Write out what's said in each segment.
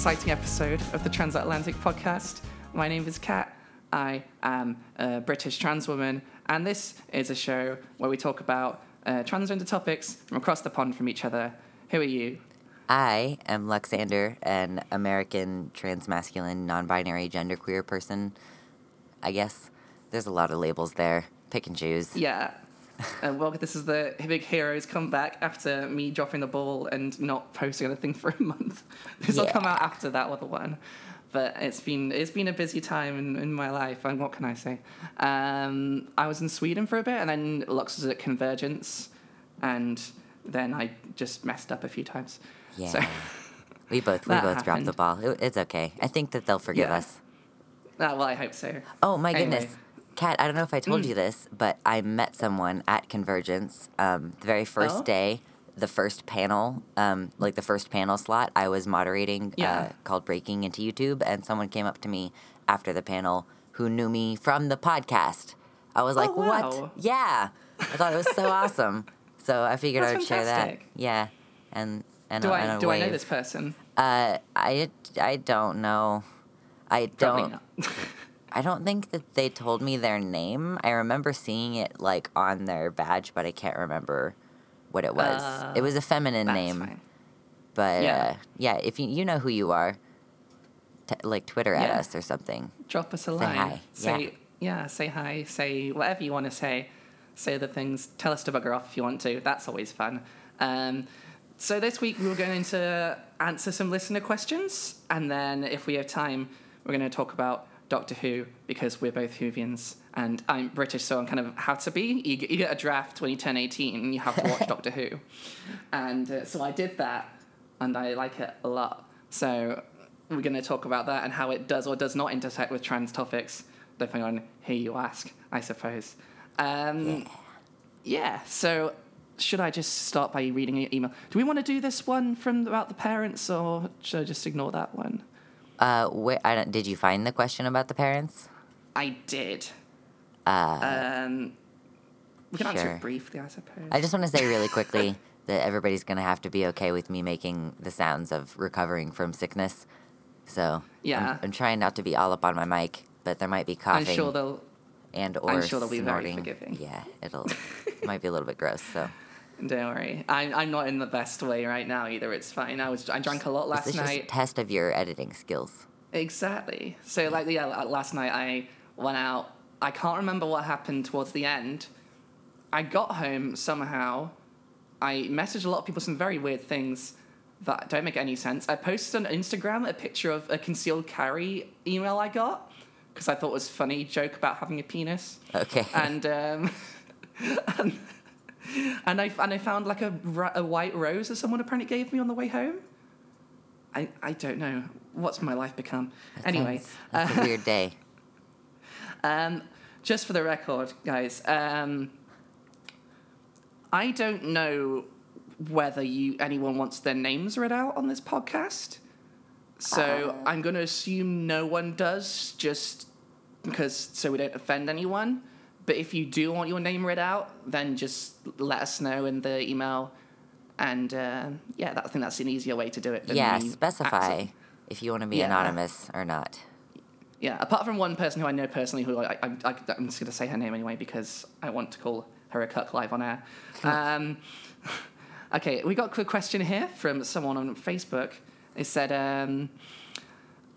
exciting episode of the Transatlantic Podcast. My name is Kat. I am a British trans woman, and this is a show where we talk about uh, transgender topics from across the pond from each other. Who are you? I am Luxander, an American transmasculine, non binary, genderqueer person. I guess there's a lot of labels there. Pick and choose. Yeah. Uh, well, this is the big heroes come back after me dropping the ball and not posting anything for a month. This will come out after that other one, but it's been it's been a busy time in, in my life. And what can I say? Um, I was in Sweden for a bit, and then Lux was at Convergence, and then I just messed up a few times. Yeah. So, We both we both dropped the ball. It- It's okay. I think that they'll forgive Yeah. us. ah, well, I hope so. Oh my Anyway. goodness. Kat, I don't know if I told Mm. you this, but I met someone at Convergence um, the very first Oh? day, the first panel, um, like the first panel slot I was moderating Yeah. uh, called Breaking into YouTube, and someone came up to me after the panel who knew me from the podcast. I was like, Oh, wow. what? Yeah. I thought it was so awesome. So I figured I That's would share that. fantastic. Yeah. And, and, Do a, I and do I know this person? Uh, I, I don't know. I don't. I don't think that they told me their name. I remember seeing it like on their badge, but I can't remember what it was. Uh, it was a feminine That's name, fine. but Yeah. uh, yeah, if you you know who you are, t- like Twitter at Yeah. us or something. drop us a Say line. hi. Say yeah. say hi. Say whatever you want to say. Say the things. Tell us to bugger off if you want to. That's always fun. Um, so this week we're going to answer some listener questions, and then if we have time, we're going to talk about Doctor Who because we're both Whovians, and I'm British, so I'm kind of how to be. You, get- you get a draft when you turn 18, and you have to watch Doctor Who, and uh, so I did that, and I like it a lot. So we're going to talk about that and how it does or does not intersect with trans topics, depending on who you ask, I suppose. Um, yeah. So should I just start by reading your email? Do we want to do this one from about the parents, or should I just ignore that one? Uh, where, I don't, did you find the question about the parents? I did. Uh, Um, we can answer sure. it briefly, I suppose. I just want to say really quickly that everybody's gonna have to be okay with me making the sounds of recovering from sickness. So Yeah. I'm, I'm trying not to be all up on my mic, but there might be coughing. I'm sure they'll. and or I'm sure they'll be very forgiving. Yeah, it'll it might be a little bit gross. So Don't worry. I'm, I'm not in the best way right now either. It's fine. I was I drank a lot last night. this is just a test of your editing skills. Exactly. So like yeah, last night I went out. I can't remember what happened towards the end. I got home somehow. I messaged a lot of people some very weird things that don't make any sense. I posted on Instagram a picture of a concealed carry email I got because I thought it was a funny joke about having a penis. Okay. And um, and, and I and I found like a a white rose that someone apparently gave me on the way home. I I don't know what's my life become. anyway, that's, that's a weird day. um, just for the record, guys, um, I don't know whether you anyone wants their names read out on this podcast. So I'm going to assume no one does, just because so we don't offend anyone. But if you do want your name read out, then just let us know in the email. And uh, yeah, that, I think that's an easier way to do it. Than yeah, specify acting- if you want to be Yeah. anonymous or not. Yeah, apart from one person who I know personally, who I, I, I, I'm just going to say her name anyway because I want to call her a cuck live on air. Um, okay, we got a question here from someone on Facebook. It said, um,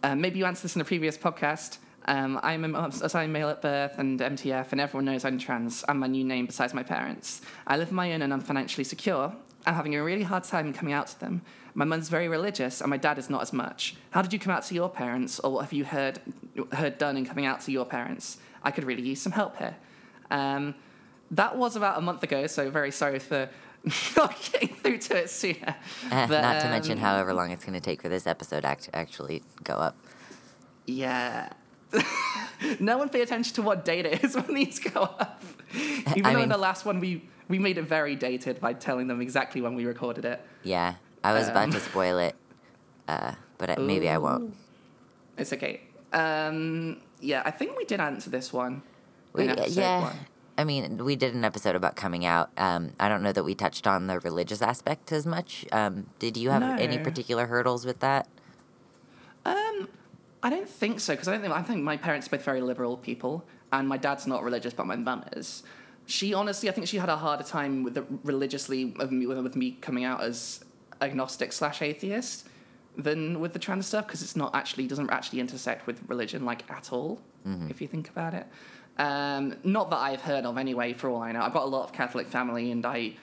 uh, maybe you answered this in a previous podcast. Um, I'm a assigned male at birth and MTF, and everyone knows I'm trans. I'm my new name besides my parents. I live on my own and I'm financially secure. I'm having a really hard time coming out to them. My mum's very religious, and my dad is not as much. How did you come out to your parents, or what have you heard heard done in coming out to your parents? I could really use some help here. Um, that was about a month ago, so very sorry for not getting through to it sooner. Eh, But, not to mention um, however long it's going to take for this episode act- actually go up. Yeah. no one pay attention to what date it is when these go up. Even I though in mean- the last one we we made it very dated by telling them exactly when we recorded it. Yeah, I was about Um, to spoil it, uh, but I, maybe I won't. It's okay. Um, yeah, I think we did answer this one. We, yeah, one. I mean, we did an episode about coming out. Um, I don't know that we touched on the religious aspect as much. Um, did you have any particular hurdles with that? I don't think so because I don't think I think my parents are both very liberal people, and my dad's not religious, but my mum is. She honestly, I think she had a harder time with the religiously of me with, me coming out as agnostic slash atheist than with the trans stuff because it's not actually doesn't actually intersect with religion like at all if you think about it. Um, not that I've heard of anyway. For all I know, I've got a lot of Catholic family, and I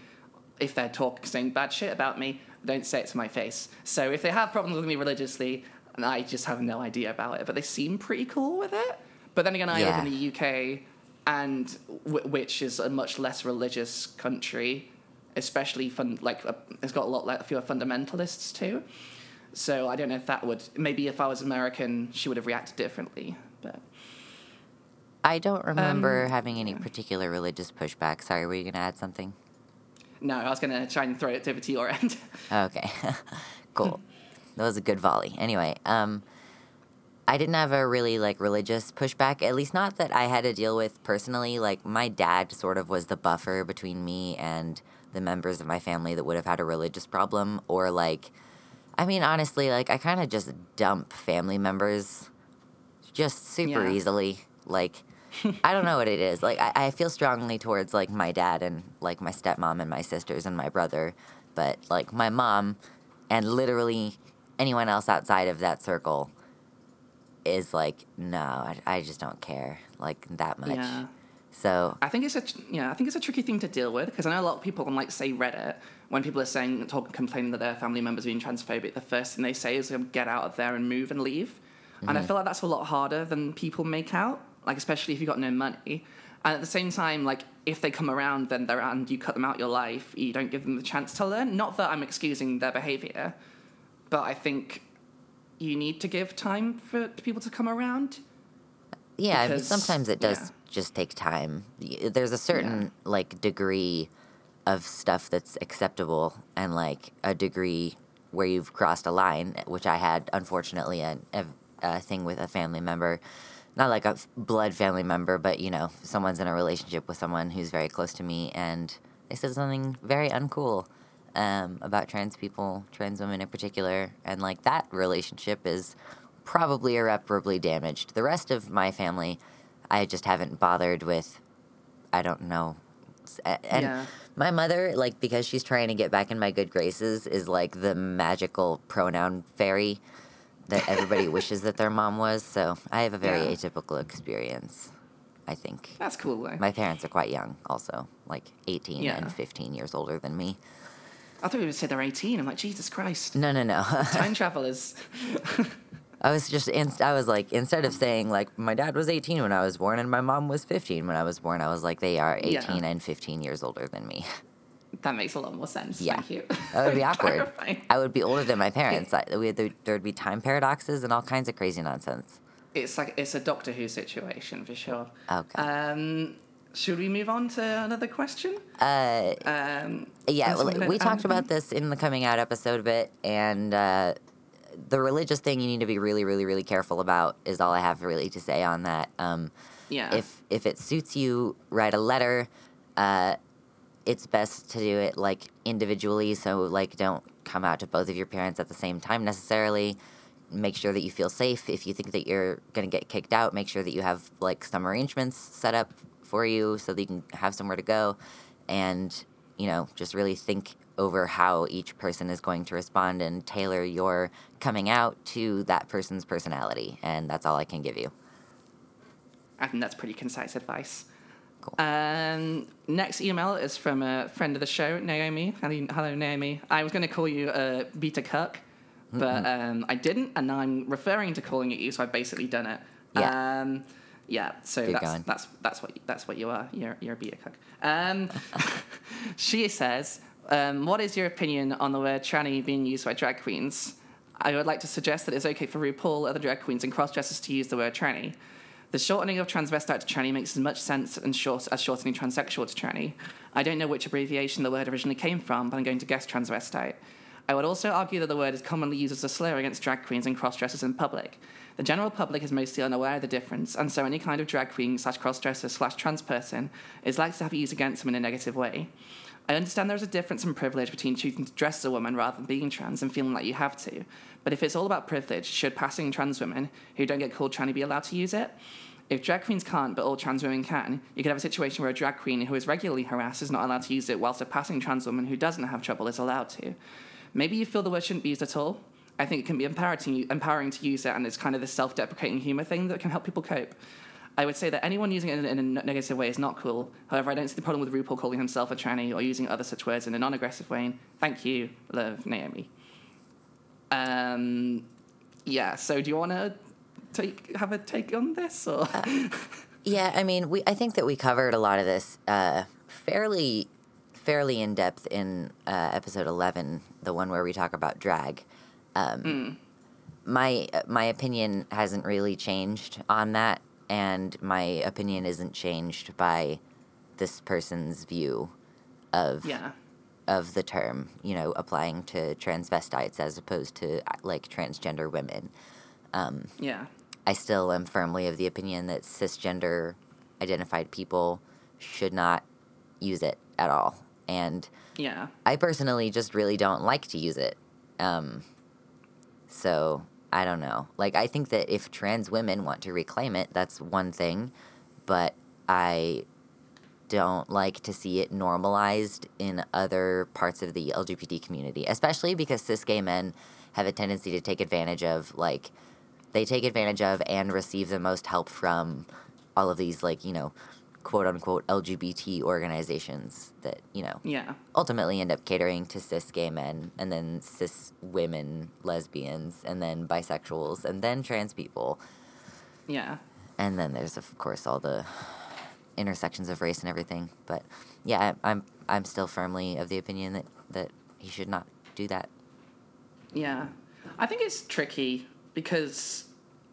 if they're talking saying bad shit about me, don't say it to my face. So if they have problems with me religiously, I just have no idea about it, but they seem pretty cool with it. But then again, I Yeah. live in the UK, and w- which is a much less religious country, especially fun like uh, it's got a lot like, fewer fundamentalists too. So I don't know if that would maybe if I was American, she would have reacted differently. But I don't remember Um, having any particular religious pushback. Sorry, were you going to add something? no, I was gonna try and throw it over to your end. Okay, cool. That was a good volley. Anyway, um, I didn't have a really like religious pushback. At least not that I had to deal with personally. Like my dad sort of was the buffer between me and the members of my family that would have had a religious problem, or like, I mean, honestly, like I kind of just dump family members just super Yeah. easily. Like, I don't know what it is. Like, I, I feel strongly towards like my dad and like my stepmom and my sisters and my brother, but like my mom and literally anyone else outside of that circle is like, no, I, I just don't care like that much. Yeah. So I think it's a yeah, I think it's a tricky thing to deal with because I know a lot of people on like say Reddit when people are saying talk complaining that their family members are being transphobic, the first thing they say is um, get out of there and move and leave, and I feel like that's a lot harder than people make out. Like especially if you've got no money, and at the same time, like if they come around, then they're and you cut them out your life, you don't give them the chance to learn. Not that I'm excusing their behavior, but I think you need to give time for people to come around. Yeah, I mean, sometimes it does yeah. just take time. There's a certain like degree of stuff that's acceptable, and like a degree where you've crossed a line, which I had unfortunately a, a, a thing with a family member, not like a f- blood family member, but you know, someone's in a relationship with someone who's very close to me, and they said something very uncool um, about trans people, trans women in particular, and like that relationship is probably irreparably damaged. The rest of my family, I just haven't bothered with. I don't know, and Yeah. my mother, like because she's trying to get back in my good graces, is like the magical pronoun fairy that everybody wishes that their mom was. So I have a very Yeah. atypical experience. I think That's cool though. my parents are quite young, also like eighteen Yeah. and fifteen years older than me. I thought you would say they're 18. I'm like, Jesus Christ. No, no, no. Time travelers. I was just inst- I was like instead of saying like my dad was 18 when I was born and my mom was 15 when I was born, I was like they are 18 Yeah. and 15 years older than me. That makes a lot more sense. Yeah. Thank you. That would be awkward. Clarifying. I would be older than my parents. I, we, there, there'd be time paradoxes and all kinds of crazy nonsense. It's like it's a Doctor Who situation for sure. Okay. Um, should we move on to another question? Uh, Um, yeah, well, we talked um, about this in the coming out episode a bit, and uh, the religious thing you need to be really, really, really careful about is all I have really to say on that. Um, yeah. if if it suits you, write a letter. Uh, it's best to do it like individually, so like don't come out to both of your parents at the same time necessarily. Make sure that you feel safe. If you think that you're gonna get kicked out, make sure that you have like some arrangements set up for you so that you can have somewhere to go, and you know just really think over how each person is going to respond and tailor your coming out to that person's personality. And that's all I can give you. I think that's pretty concise advice. Cool. Um, next email is from a friend of the show, Naomi. Hello, Naomi. I was going to call you uh, Beta Cuck, but um, I didn't, and now I'm referring to calling it you, so I've basically done it. Yeah. Um, yeah. So Keep that's, going. that's that's what that's what you are. You're you're a beta cuck. Um, she says, um, "What is your opinion on the word tranny being used by drag queens? I would like to suggest that it's okay for RuPaul, other drag queens, and cross-dressers to use the word tranny. The shortening of transvestite to tranny makes as much sense and short as shortening transsexual to tranny. I don't know which abbreviation the word originally came from, but I'm going to guess transvestite. I would also argue that the word is commonly used as a slur against drag queens and cross-dressers in public. The general public is mostly unaware of the difference, and so any kind of drag queen slash cross-dresser slash trans person is likely to have it used against them in a negative way. I understand there's a difference in privilege between choosing to dress as a woman rather than being trans and feeling like you have to. But if it's all about privilege, should passing trans women who don't get called tranny be allowed to use it? If drag queens can't, but all trans women can, you could have a situation where a drag queen who is regularly harassed is not allowed to use it, whilst a passing trans woman who doesn't have trouble is allowed to. Maybe you feel the word shouldn't be used at all. I think it can be empowering, empowering to use it, and it's kind of this self deprecating humor thing that can help people cope. I would say that anyone using it in, in a negative way is not cool. However, I don't see the problem with RuPaul calling himself a tranny or using other such words in a non aggressive way. Thank you, love, Naomi. Um, yeah, so do you want to take have a take on this? or? Yeah, I mean, we I think that we covered a lot of this uh, fairly fairly in depth in uh, episode eleven, the one where we talk about drag. Um, My my opinion hasn't really changed on that, and my opinion isn't changed by this person's view of yeah. of the term, you know, applying to transvestites as opposed to uh, like transgender women. Yeah. I still am firmly of the opinion that cisgender identified people should not use it at all. And Yeah. I personally just really don't like to use it. Um, so I don't know. Like, I think that if trans women want to reclaim it, that's one thing. But I don't like to see it normalized in other parts of the LGBT community, especially because cis gay men have a tendency to take advantage of, like, they take advantage of and receive the most help from all of these, like, you know, quote unquote LGBT organizations that, you know, Yeah. ultimately end up catering to cis gay men and then cis women, lesbians, and then bisexuals, and then trans people. Yeah. And then there's, of course, all the intersections of race and everything. But yeah, I, I'm I'm still firmly of the opinion that, that he should not do that. Yeah. I think it's tricky because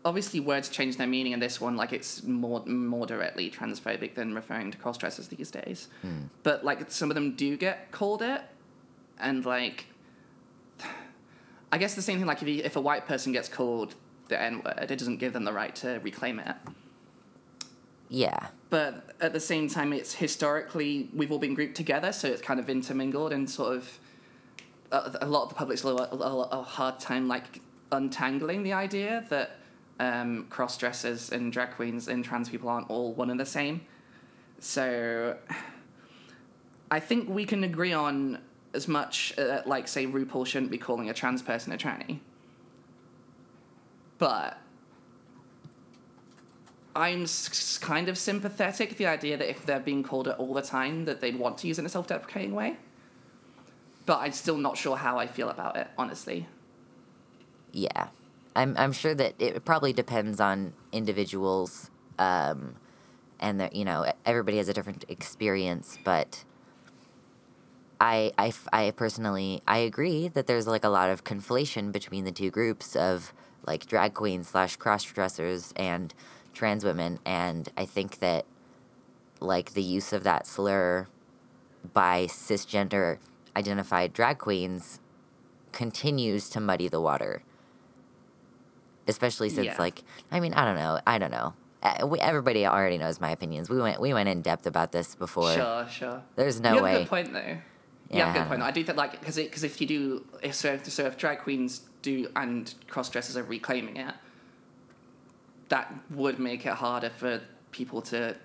obviously words change their meaning in this one, like it's more more directly transphobic than referring to cross dressers these days. Hmm. But like some of them do get called it and like I guess the same thing like if you, if a white person gets called the N word, it doesn't give them the right to reclaim it. Yeah. But at the same time, it's historically we've all been grouped together, so it's kind of intermingled and sort of a, a lot of the public's a, a, a hard time like untangling the idea that um, cross dressers and drag queens and trans people aren't all one and the same. So I think we can agree on as much uh, like say RuPaul shouldn't be calling a trans person a tranny, but I'm s- kind of sympathetic the idea that if they're being called it all the time, that they'd want to use it in a self-deprecating way. But I'm still not sure how I feel about it, honestly. Yeah. I'm I'm sure that it probably depends on individuals um and that you know everybody has a different experience but I, I, I personally I agree that there's like a lot of conflation between the two groups of like drag queens slash cross dressers and trans women and I think that like the use of that slur by cisgender identified drag queens continues to muddy the water especially since Yeah. like I mean I don't know I don't know we, everybody already knows my opinions we went we went in depth about this before Sure, sure. there's no you have way a good point, though. Yeah, have a I good point. Though. I do think, like, because because if you do, if so, so if drag queens do and cross dressers are reclaiming it, that would make it harder for people to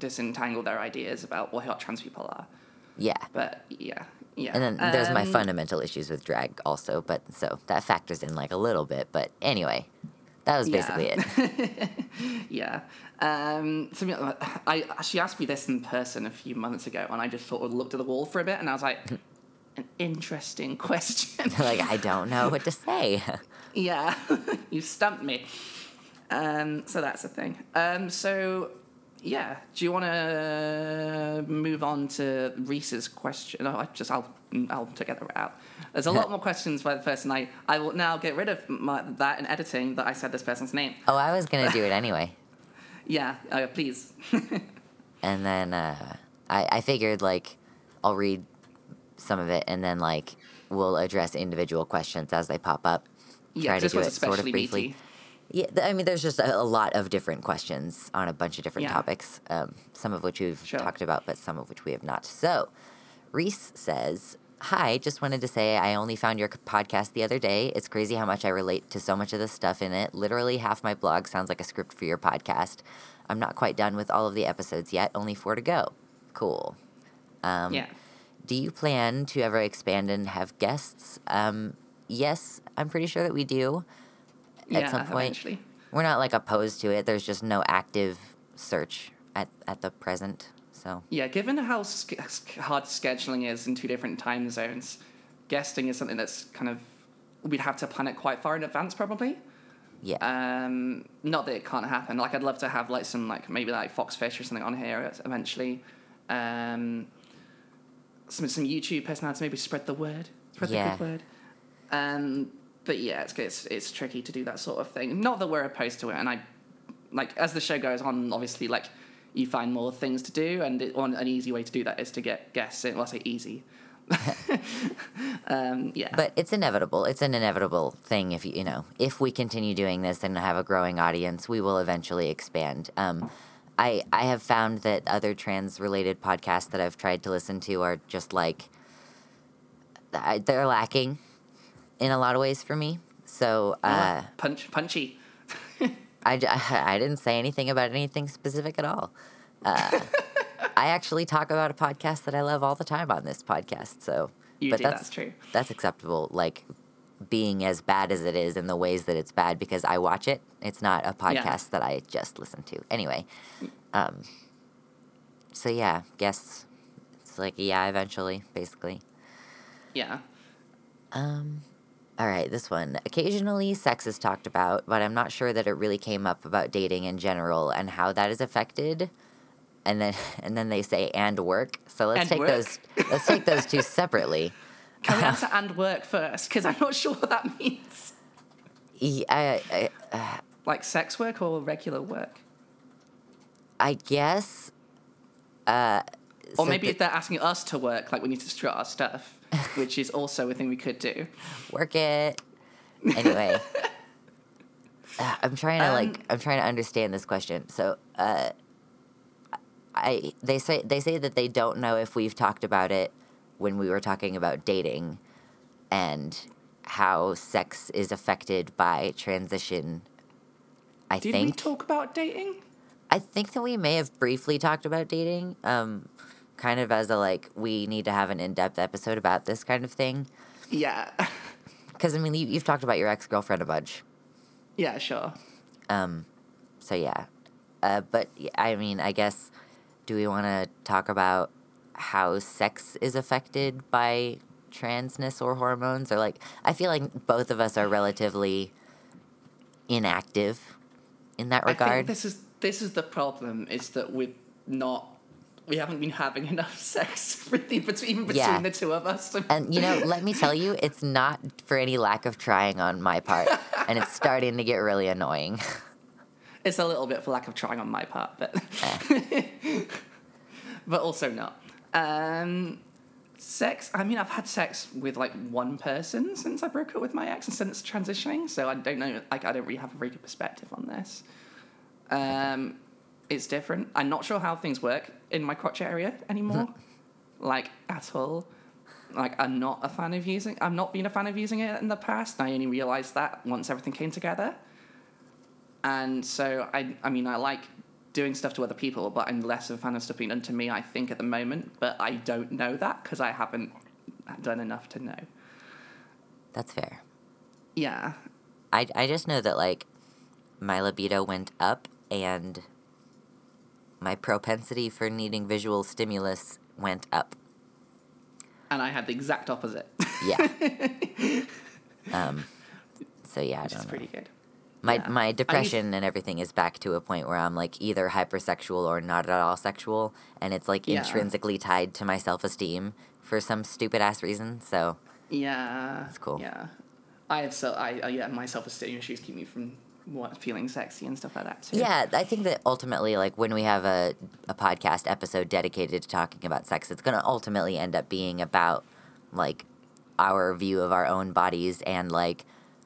disentangle their ideas about what trans people are. yeah But yeah, yeah. and then there's my Um, fundamental issues with drag also but so that factors in like a little bit but anyway that was Yeah. basically it Yeah. Um, me, I she asked me this in person a few months ago, and I just sort of looked at the wall for a bit, and I was like, an interesting question. like I don't know what to say yeah, you stumped me. Um, so that's the thing. Um, so yeah, do you want to move on to Reese's question? No, I just I'll I'll together it out. There's a lot more questions by the person. I I will now get rid of my, that in editing that I said this person's name. oh I was gonna do it anyway Yeah, uh, please. and then uh, I, I figured like I'll read some of it and then like we'll address individual questions as they pop up. Yeah, Try to this do was it sort of especially briefly. meaty. Yeah, I mean, there's just a, a lot of different questions on a bunch of different Yeah. topics, um, some of which we've Sure. talked about, but some of which we have not. So, Reese says, Hi, just wanted to say I only found your podcast the other day. It's crazy how much I relate to so much of the stuff in it. Literally, half my blog sounds like a script for your podcast. I'm not quite done with all of the episodes yet, only four to go. Cool. Um, yeah. do you plan to ever expand and have guests? Um, yes, I'm pretty sure that we do. Yeah, at some point. eventually. We're not like opposed to it. There's just no active search at, at the present. So Yeah, given how hard scheduling is in two different time zones, guesting is something that's kind of we'd have to plan it quite far in advance, probably. yeah, Um, not that it can't happen. Like I'd love to have like some like maybe like Foxfish or something on here eventually. Um, some some YouTube personalities maybe spread the word, spread Yeah. the good word. Um, but yeah, it's, it's it's tricky to do that sort of thing. Not that we're opposed to it, and I like as the show goes on, obviously like you find more things to do, and it, one an easy way to do that is to get guests in. Well, I say easy. um, yeah. but it's inevitable. It's an inevitable thing. If you you know if we continue doing this and have a growing audience, we will eventually expand. Um, I I have found that other trans related podcasts that I've tried to listen to are just like they're lacking in a lot of ways for me. So uh, punch punchy. I I didn't say anything about anything specific at all. Uh, I actually talk about a podcast that I love all the time on this podcast. So, You but do, that's that's true. That's acceptable. Like being as bad as it is in the ways that it's bad because I watch it. It's not a podcast that I just listen to. Anyway, um, so yeah, guess it's like yeah, eventually, basically. Yeah. Um, all right, this one. Occasionally, sex is talked about, but I'm not sure that it really came up about dating in general and how that is affected. And then, and then they say and work. So let's And take work. those. Let's take those two separately. Can we answer and work first? Because I'm not sure what that means. E- I, I, Like sex work or regular work? I guess. Uh, Or so maybe if they're asking us to work, like we need to strut our stuff, which is also a thing we could do. work it. Anyway, uh, I'm trying to like Um, I'm trying to understand this question. So, uh, I they say they say that they don't know if we've talked about it when we were talking about dating, and how sex is affected by transition. I Did think we talk about dating? I think that we may have briefly talked about dating, um, kind of as a like we need to have an in depth episode about this kind of thing. Yeah. Because I mean, you, you've talked about your ex girlfriend a bunch. yeah, sure. Um, so yeah, uh, but I mean, I guess, do we want to talk about how sex is affected by transness or hormones, or like I feel like both of us are relatively inactive in that I think regard. this is this is the problem is that we're not we haven't been having enough sex really between between Yeah. the two of us. And you know, let me tell you, it's not for any lack of trying on my part, and it's starting to get really annoying. It's a little bit for lack of trying on my part, but but also not. Um, sex. I mean, I've had sex with like one person since I broke up with my ex and since transitioning, so I don't know. Like, I don't really have a very good perspective on this. Um, it's different. I'm not sure how things work in my crotch area anymore, like at all. Like, I'm not a fan of using. I'm not been a fan of using it in the past. And I only realized that once everything came together. And so I, I mean, I like doing stuff to other people, but I'm less of a fan of stuff being done to me. I think at the moment, but I don't know that because I haven't done enough to know. That's fair. Yeah, I, I just know that like my libido went up and my propensity for needing visual stimulus went up. and I had the exact opposite, Yeah. um, so yeah, I which is don't know. pretty good. My yeah. my depression and everything is back to a point where I'm like either hypersexual or not at all sexual, and it's like Yeah. intrinsically tied to my self esteem for some stupid ass reason. So Yeah, That's cool. Yeah, I have so I, I yeah my self esteem issues keep me from what feeling sexy and stuff like that too. yeah, I think that ultimately, like when we have a a podcast episode dedicated to talking about sex, it's gonna ultimately end up being about like our view of our own bodies and like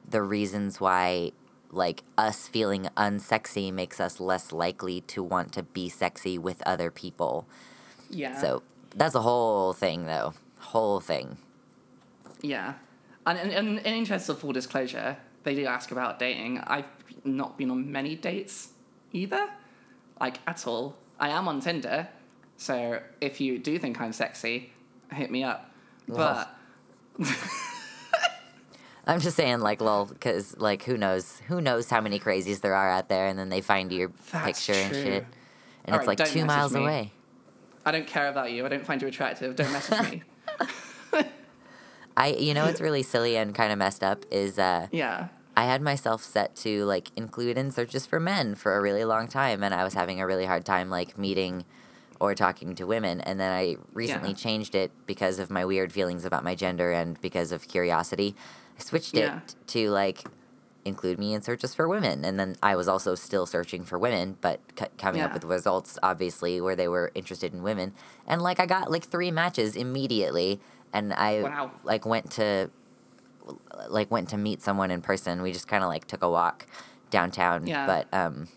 the reasons why like us feeling unsexy makes us less likely to want to be sexy with other people. Yeah. So that's a whole thing though. Whole thing. Yeah. And in, in, in interest of full disclosure, they do ask about dating. I've not been on many dates either, like at all. I am on Tinder, so if you do think I'm sexy, hit me up. But I'm just saying, like, lol, because, like, who knows? Who knows how many crazies there are out there, and then they find your That's picture and shit. And All it's right, like two miles me. away. I don't care about you. I don't find you attractive. Don't message me. I, you know, what's really silly and kind of messed up is uh, yeah. I had myself set to like include in searches for men for a really long time, and I was having a really hard time like meeting or talking to women. And then I recently Yeah. changed it because of my weird feelings about my gender and because of curiosity. I switched it Yeah. to like include me in searches for women, and then I was also still searching for women, but c- coming up with results obviously where they were interested in women. And like I got like three matches immediately, and I Wow. like went to like went to meet someone in person. We just kind of like took a walk downtown. Yeah. But um,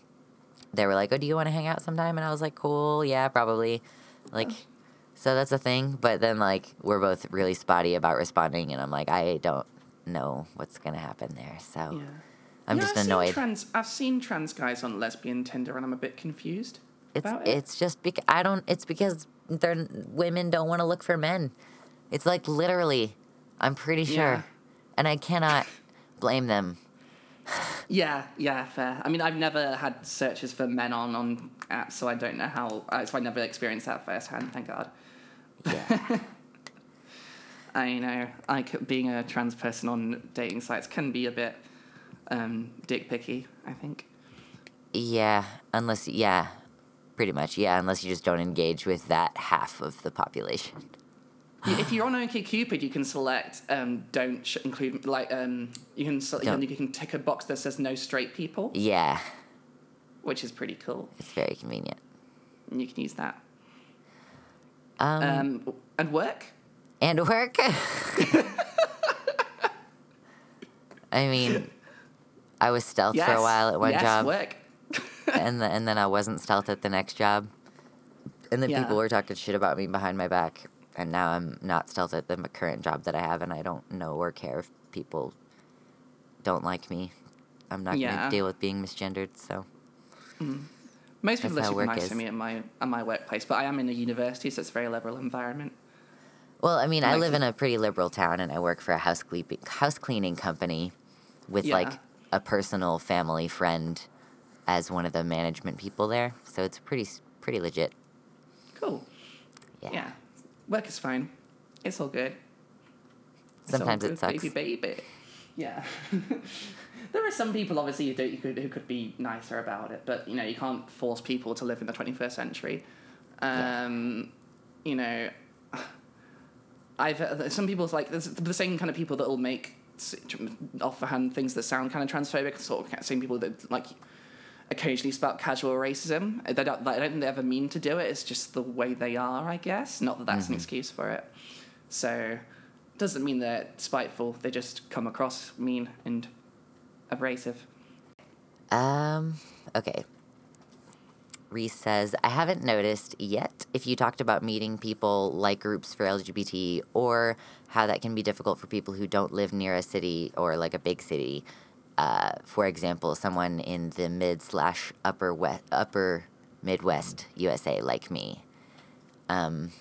they were like, "Oh, do you want to hang out sometime?" And I was like, "Cool, yeah, probably." Like, so that's a thing. But then like we're both really spotty about responding, and I'm like, I don't know what's gonna happen there. So Yeah. I'm Yeah, just I've annoyed. Seen trans, I've seen trans guys on lesbian Tinder, and I'm a bit confused it's about it. it's just because I don't. It's because they're women don't want to look for men. It's like literally, I'm pretty sure, Yeah. And I cannot blame them. Yeah, yeah, fair. I mean, I've never had searches for men on on apps, so I don't know how. uh, So I never experienced that firsthand. Thank God. Yeah. I know, like being a trans person on dating sites can be a bit um, dick picky. I think. Yeah, unless yeah, pretty much yeah, unless you just don't engage with that half of the population. If you're on OkCupid, you can select um, don't sh- include like um, you can se- you Don't. can, you can tick a box that says no straight people, Yeah, which is pretty cool. it's very convenient. And you can use that. Um, Um, and work. and work. I mean, I was stealth for a while at one yes, job, work. and the, and then I wasn't stealth at the next job, and then Yeah. people were talking shit about me behind my back, and now I'm not stealth at the current job that I have, and I don't know or care if people don't like me. I'm not Yeah. gonna deal with being misgendered, so. Mm. Most people That's are super nice is. to me at my at my workplace, but I am in a university, so it's a very liberal environment. Well, I mean, I Like- live in a pretty liberal town, and I work for a house cleaning house cleaning company, with Yeah. like a personal family friend as one of the management people there. So it's pretty pretty legit. Cool. Yeah. Yeah. Work is fine. It's all good. It's all Sometimes it sucks. Baby, baby. Yeah. there are some people, obviously, who, do, who, could, who could be nicer about it, but, you know, you can't force people to live in the 21st century. Yeah. Um, You know, I've uh, some people's like the same kind of people that will make offhand things that sound kind of transphobic. Sort of same people that like occasionally spout casual racism. They don't. I don't think they ever mean to do it. It's just the way they are, I guess. Not that that's an excuse for it. So doesn't mean they're spiteful. They just come across mean and abrasive. Um. Okay. Reese says, I haven't noticed yet if you talked about meeting people like groups for LGBT or how that can be difficult for people who don't live near a city or like a big city. Uh, for example, someone in the mid slash upper west, upper Midwest USA like me. Um,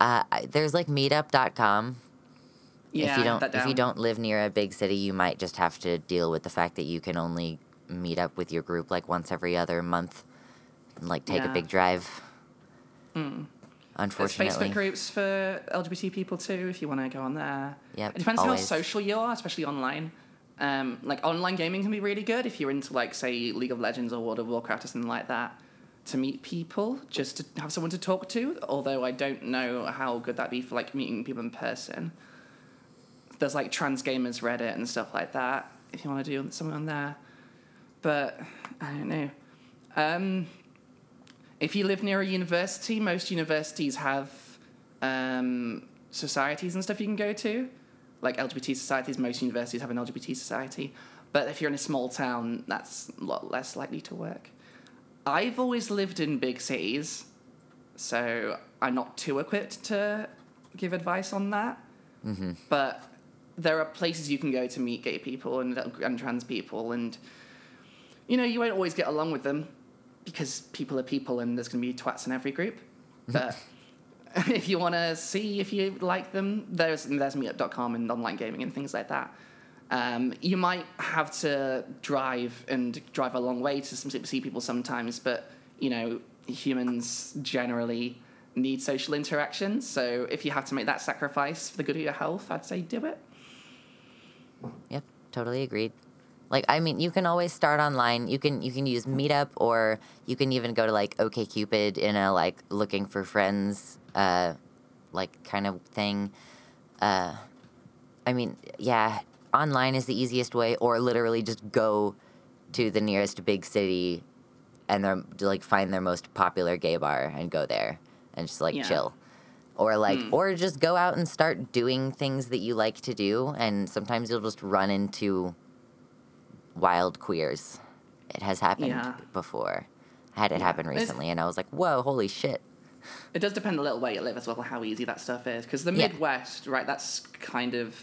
uh, there's like meetup.com Yeah, if you don't if you don't live near a big city, you might just have to deal with the fact that you can only meet up with your group like once every other month and like take a big drive. There's Unfortunately. Facebook groups for LGBT people too, if you want to go on there. Yep, It depends always. how social you are, especially online. Um, like online gaming can be really good if you're into like say League of Legends or World of Warcraft or something like that. To meet people, just to have someone to talk to. Although I don't know how good that'd be for like meeting people in person. There's like trans gamers Reddit and stuff like that. If you want to do something on there, but I don't know. Um, if you live near a university, most universities have um, societies and stuff you can go to, like LGBT societies. Most universities have an LGBT society, but if you're in a small town, that's a lot less likely to work. I've always lived in big cities, so I'm not too equipped to give advice on that. Mm-hmm. But there are places you can go to meet gay people and, and trans people, and you know you won't always get along with them because people are people, and there's going to be twats in every group. But if you want to see if you like them, there's there's Meetup.com and online gaming and things like that. Um, you might have to drive and drive a long way to some- see people sometimes, but you know humans generally need social interaction. So if you have to make that sacrifice for the good of your health, I'd say do it. Yep, totally agreed. Like I mean, you can always start online. You can you can use Meetup or you can even go to like OkCupid in a like looking for friends uh like kind of thing. Uh I mean, yeah, online is the easiest way or literally just go to the nearest big city and their like find their most popular gay bar and go there and just like Yeah. chill. Or like Hmm. or just go out and start doing things that you like to do and sometimes you'll just run into wild queers. It has happened Yeah. before. I had it Yeah. happen It's- recently and I was like, "Whoa, holy shit." It does depend a little where you live as well, how easy that stuff is. Because the Yeah. Midwest, right, that's kind of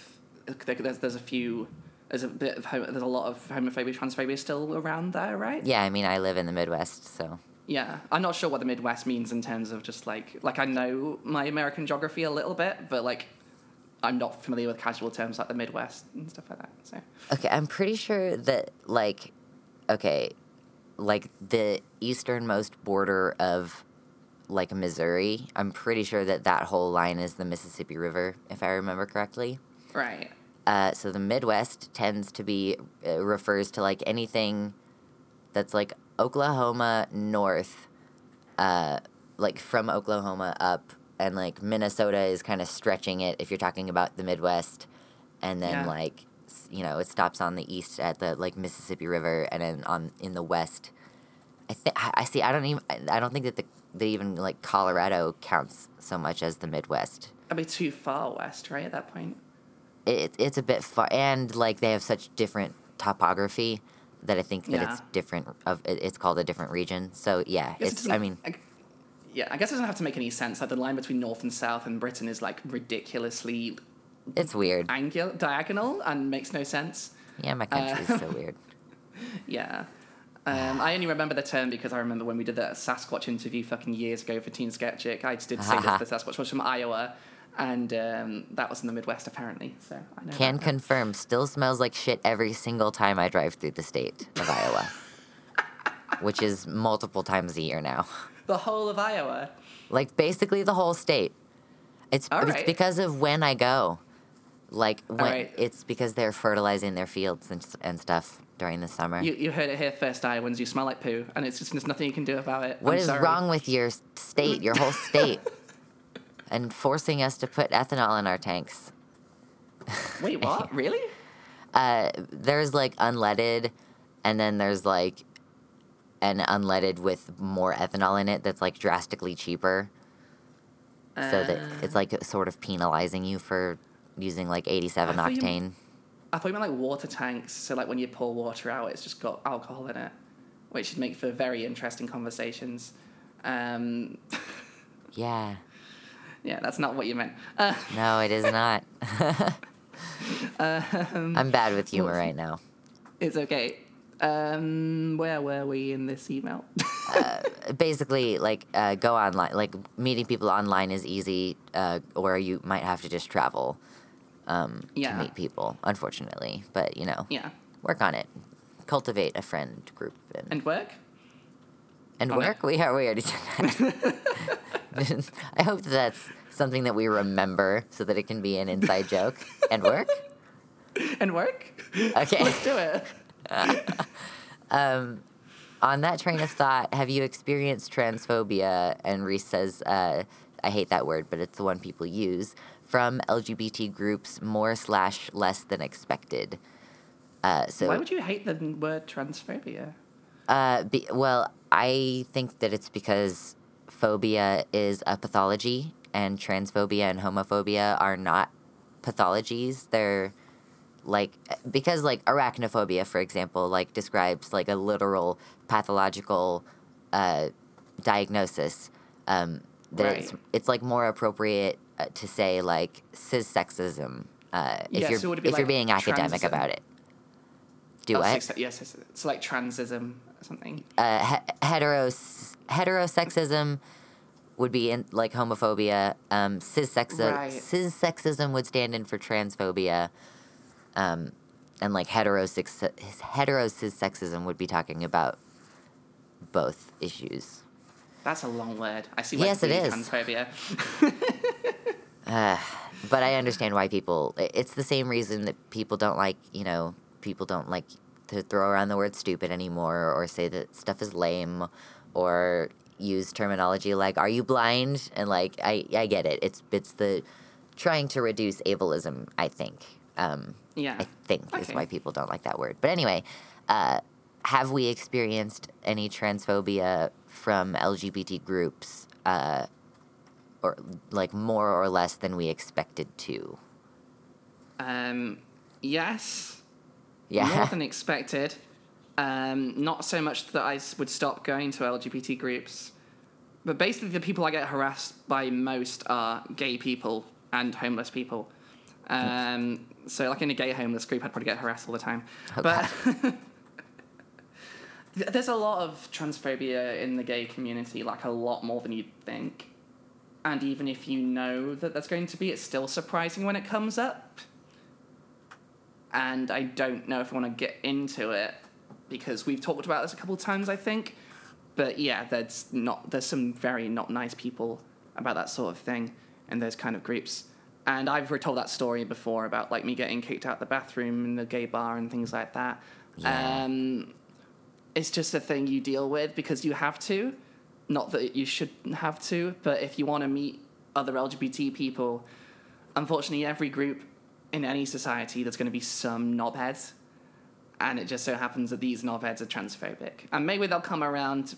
there's there's a few there's a bit of homo, there's a lot of homophobia, transphobia still around there, right? Yeah, I mean, I live in the Midwest, so Yeah, I'm not sure what the Midwest means in terms of just like like I know my American geography a little bit, but like I'm not familiar with casual terms like the Midwest and stuff like that. So Okay, I'm pretty sure that like okay, like the easternmost border of like Missouri, I'm pretty sure that that whole line is the Mississippi River if I remember correctly. right, Uh, so the Midwest tends to be uh, refers to like anything that's like Oklahoma north, uh, like from Oklahoma up, and like Minnesota is kind of stretching it if you're talking about the Midwest, and then Yeah. like you know it stops on the east at the like Mississippi River, and then on in the west. I think I see. I don't even. I don't think that the that even like Colorado counts so much as the Midwest that'd be too far west, right? At that point, it, it's a bit far and like they have such different topography that i think that it's different of it, it's called a different region so yeah it it's i mean I, yeah, I guess it doesn't have to make any sense. Like the line between North and South in Britain is like ridiculously it's weird angular, diagonal, and makes no sense. yeah my country Uh, is so weird Yeah. Um, I only remember the term because I remember when we did that Sasquatch interview fucking years ago for Teen Sketchic. I just did say that the Sasquatch was from Iowa, and um, that was in the Midwest apparently. So I know. can confirm still smells like shit every single time i drive through the state of iowa which is multiple times a year now the whole of Iowa. like basically the whole state it's, All it's right. because of when i go like when right. it's because they're fertilizing their fields and, and stuff during the summer You, you heard it here first, Iowans. You smell like poo, and it's just there's nothing you can do about it. What I'm is sorry. wrong with your state, your whole state, and forcing us to put ethanol in our tanks? Wait, what? really? Uh, there's like unleaded, and then there's like an unleaded with more ethanol in it that's like drastically cheaper. So that Uh, it's like sort of penalizing you for using like 87 I thought you- octane. I thought you meant like water tanks. So like when you pour water out, it's just got alcohol in it, which would make for very interesting conversations. Um, Yeah. yeah, that's not what you meant. Uh, No, it is not. Um, I'm bad with humor right now. It's okay. Um, where were we in this email? basically like uh, go online like meeting people online is easy uh, or you might have to just travel um, Yeah. to meet people unfortunately but you know yeah, work on it cultivate a friend group and, and, and work. it. we, are, we already said that i hope that that's something that we remember so that it can be an inside joke and work And work. okay Let's do it. um, on that train of thought, have you experienced transphobia? And Reese says, uh, I hate that word, but it's the one people use from LGBT groups more slash less than expected. Uh, so, Why would you hate the word transphobia? uh, be, well, I think that it's because phobia is a pathology and transphobia and homophobia are not pathologies. They're like because like arachnophobia, for example, like describes like a literal pathological uh, diagnosis. Um, that it's, Right. it's like more appropriate uh, to say like cis sexism uh, if Yeah, you're so would it be if you're like being academic transism? about it. Do Oh, yes, yes, it's like transism or something. uh, he- heteros heterosexism would be in like homophobia. Um, cissexi- Right. cissexism would stand in for transphobia. Um, and like heterosex heterosexism would be talking about both issues. That's a long word. I see Yes, it is. use transphobia. But I understand why people. It's the same reason that people don't like you know people don't like to throw around the word stupid anymore or say that stuff is lame or use terminology like "Are you blind?" and like I I get it. It's it's the trying to reduce ableism. I think. Um, Yeah. I think is why people don't like that word. But anyway, uh, have we experienced any transphobia from LGBT groups, uh, or like more or less than we expected to? Um, yes, Yeah. more than expected. Um, not so much that I would stop going to LGBT groups, but basically the people I get harassed by most are gay people and homeless people. Um, so, like in a gay homeless group, I'd probably get harassed all the time. But there's a lot of transphobia in the gay community, like a lot more than you'd think. And even if you know that there's going to be, it's still surprising when it comes up and I don't know if I want to get into it because we've talked about this a couple of times, I think. But yeah, there's not there's some very not nice people about that sort of thing in those kind of groups. And I've retold that story before about like me getting kicked out the bathroom in the gay bar and things like that. Yeah. Um, it's just a thing you deal with because you have to. Not that you shouldn't have to, but if you want to meet other LGBT people, unfortunately, every group in any society, there's going to be some knobheads. And it just so happens that these knobheads are transphobic. And maybe they'll come around,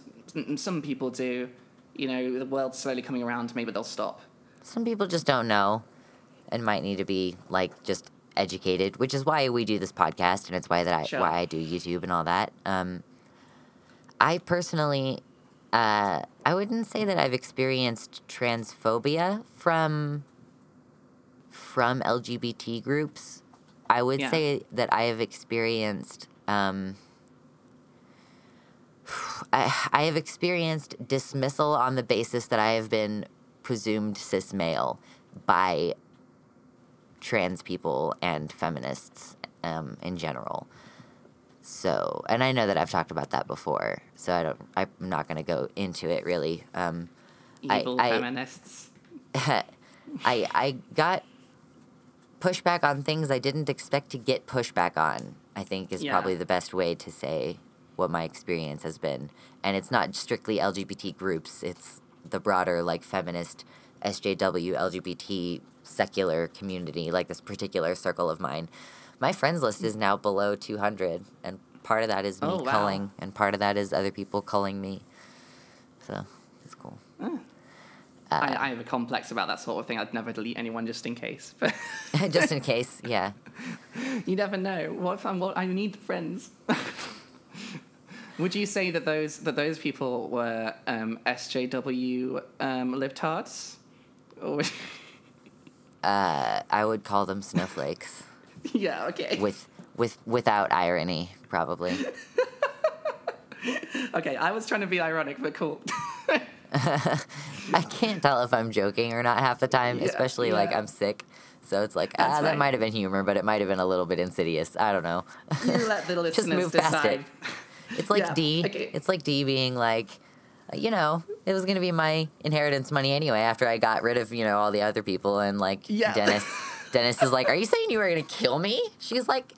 some people do. You know, the world's slowly coming around, maybe they'll stop. Some people just don't know and might need to be like just educated, which is why we do this podcast and it's why that I Sure. why I do YouTube and all that. Um, I personally, uh, I wouldn't say that I've experienced transphobia from from LGBT groups. I would Yeah. say that I have experienced. Um, I, I have experienced dismissal on the basis that I have been presumed cis male by trans people and feminists um, in general. So, and I know that I've talked about that before, so I don't. I'm not going to go into it really. Um, Evil I- feminists. I I got pushback on things I didn't expect to get pushback on. I think is Yeah. probably the best way to say what my experience has been, and it's not strictly LGBT groups. It's the broader like feminist, SJW, LGBT secular community, like this particular circle of mine. My friends list is now below 200, and part of that is me Oh, wow. culling, and part of that is other people culling me. So it's cool. I, I have a complex about that sort of thing. I'd never delete anyone just in case. But Just in case, yeah. you never know. What if I'm? What I need friends. Would you say that those that those people were um, SJW um, libtards? Or Uh, I would call them snowflakes yeah. Okay. with with without irony, probably. Okay. I was trying to be ironic, but cool. I can't tell if I'm joking or not half the time, Yeah, especially like. I'm sick. So it's like That's ah, that might have been humor, but it might have been a little bit insidious. I don't know. you let the Just listeners move past it. It's like Yeah, Dee. okay. It's like Dee being like, you know, it was gonna be my inheritance money anyway after I got rid of you know all the other people and like Yeah. Dennis. Dennis is like, are you saying you were gonna kill me? She's like.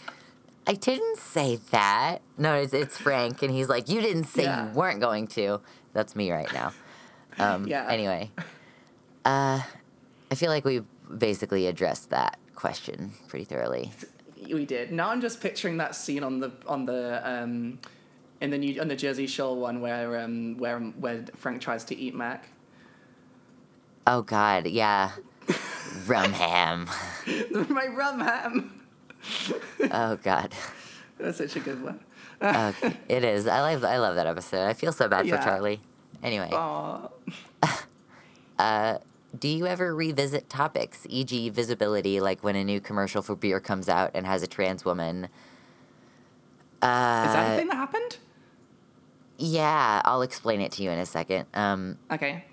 I didn't say that. No, it's, it's Frank, and he's like, "You didn't say Yeah. you weren't going to." That's me right now. Um, Yeah. Anyway, uh, I feel like we basically addressed that question pretty thoroughly. We did. Now I'm just picturing that scene on the on the um, in the new on the Jersey Shore one where um, where where Frank tries to eat Mac. Oh God, yeah. Rum ham. My rum ham. Oh God. That's such a good one. Uh, it is. I love. I love that episode. I feel so bad Yeah. for Charlie. Anyway, Aw. do you ever revisit topics, e.g., visibility, like when a new commercial for beer comes out and has a trans woman? Uh, Is that a thing that happened? Yeah, I'll explain it to you in a second. Um, Okay.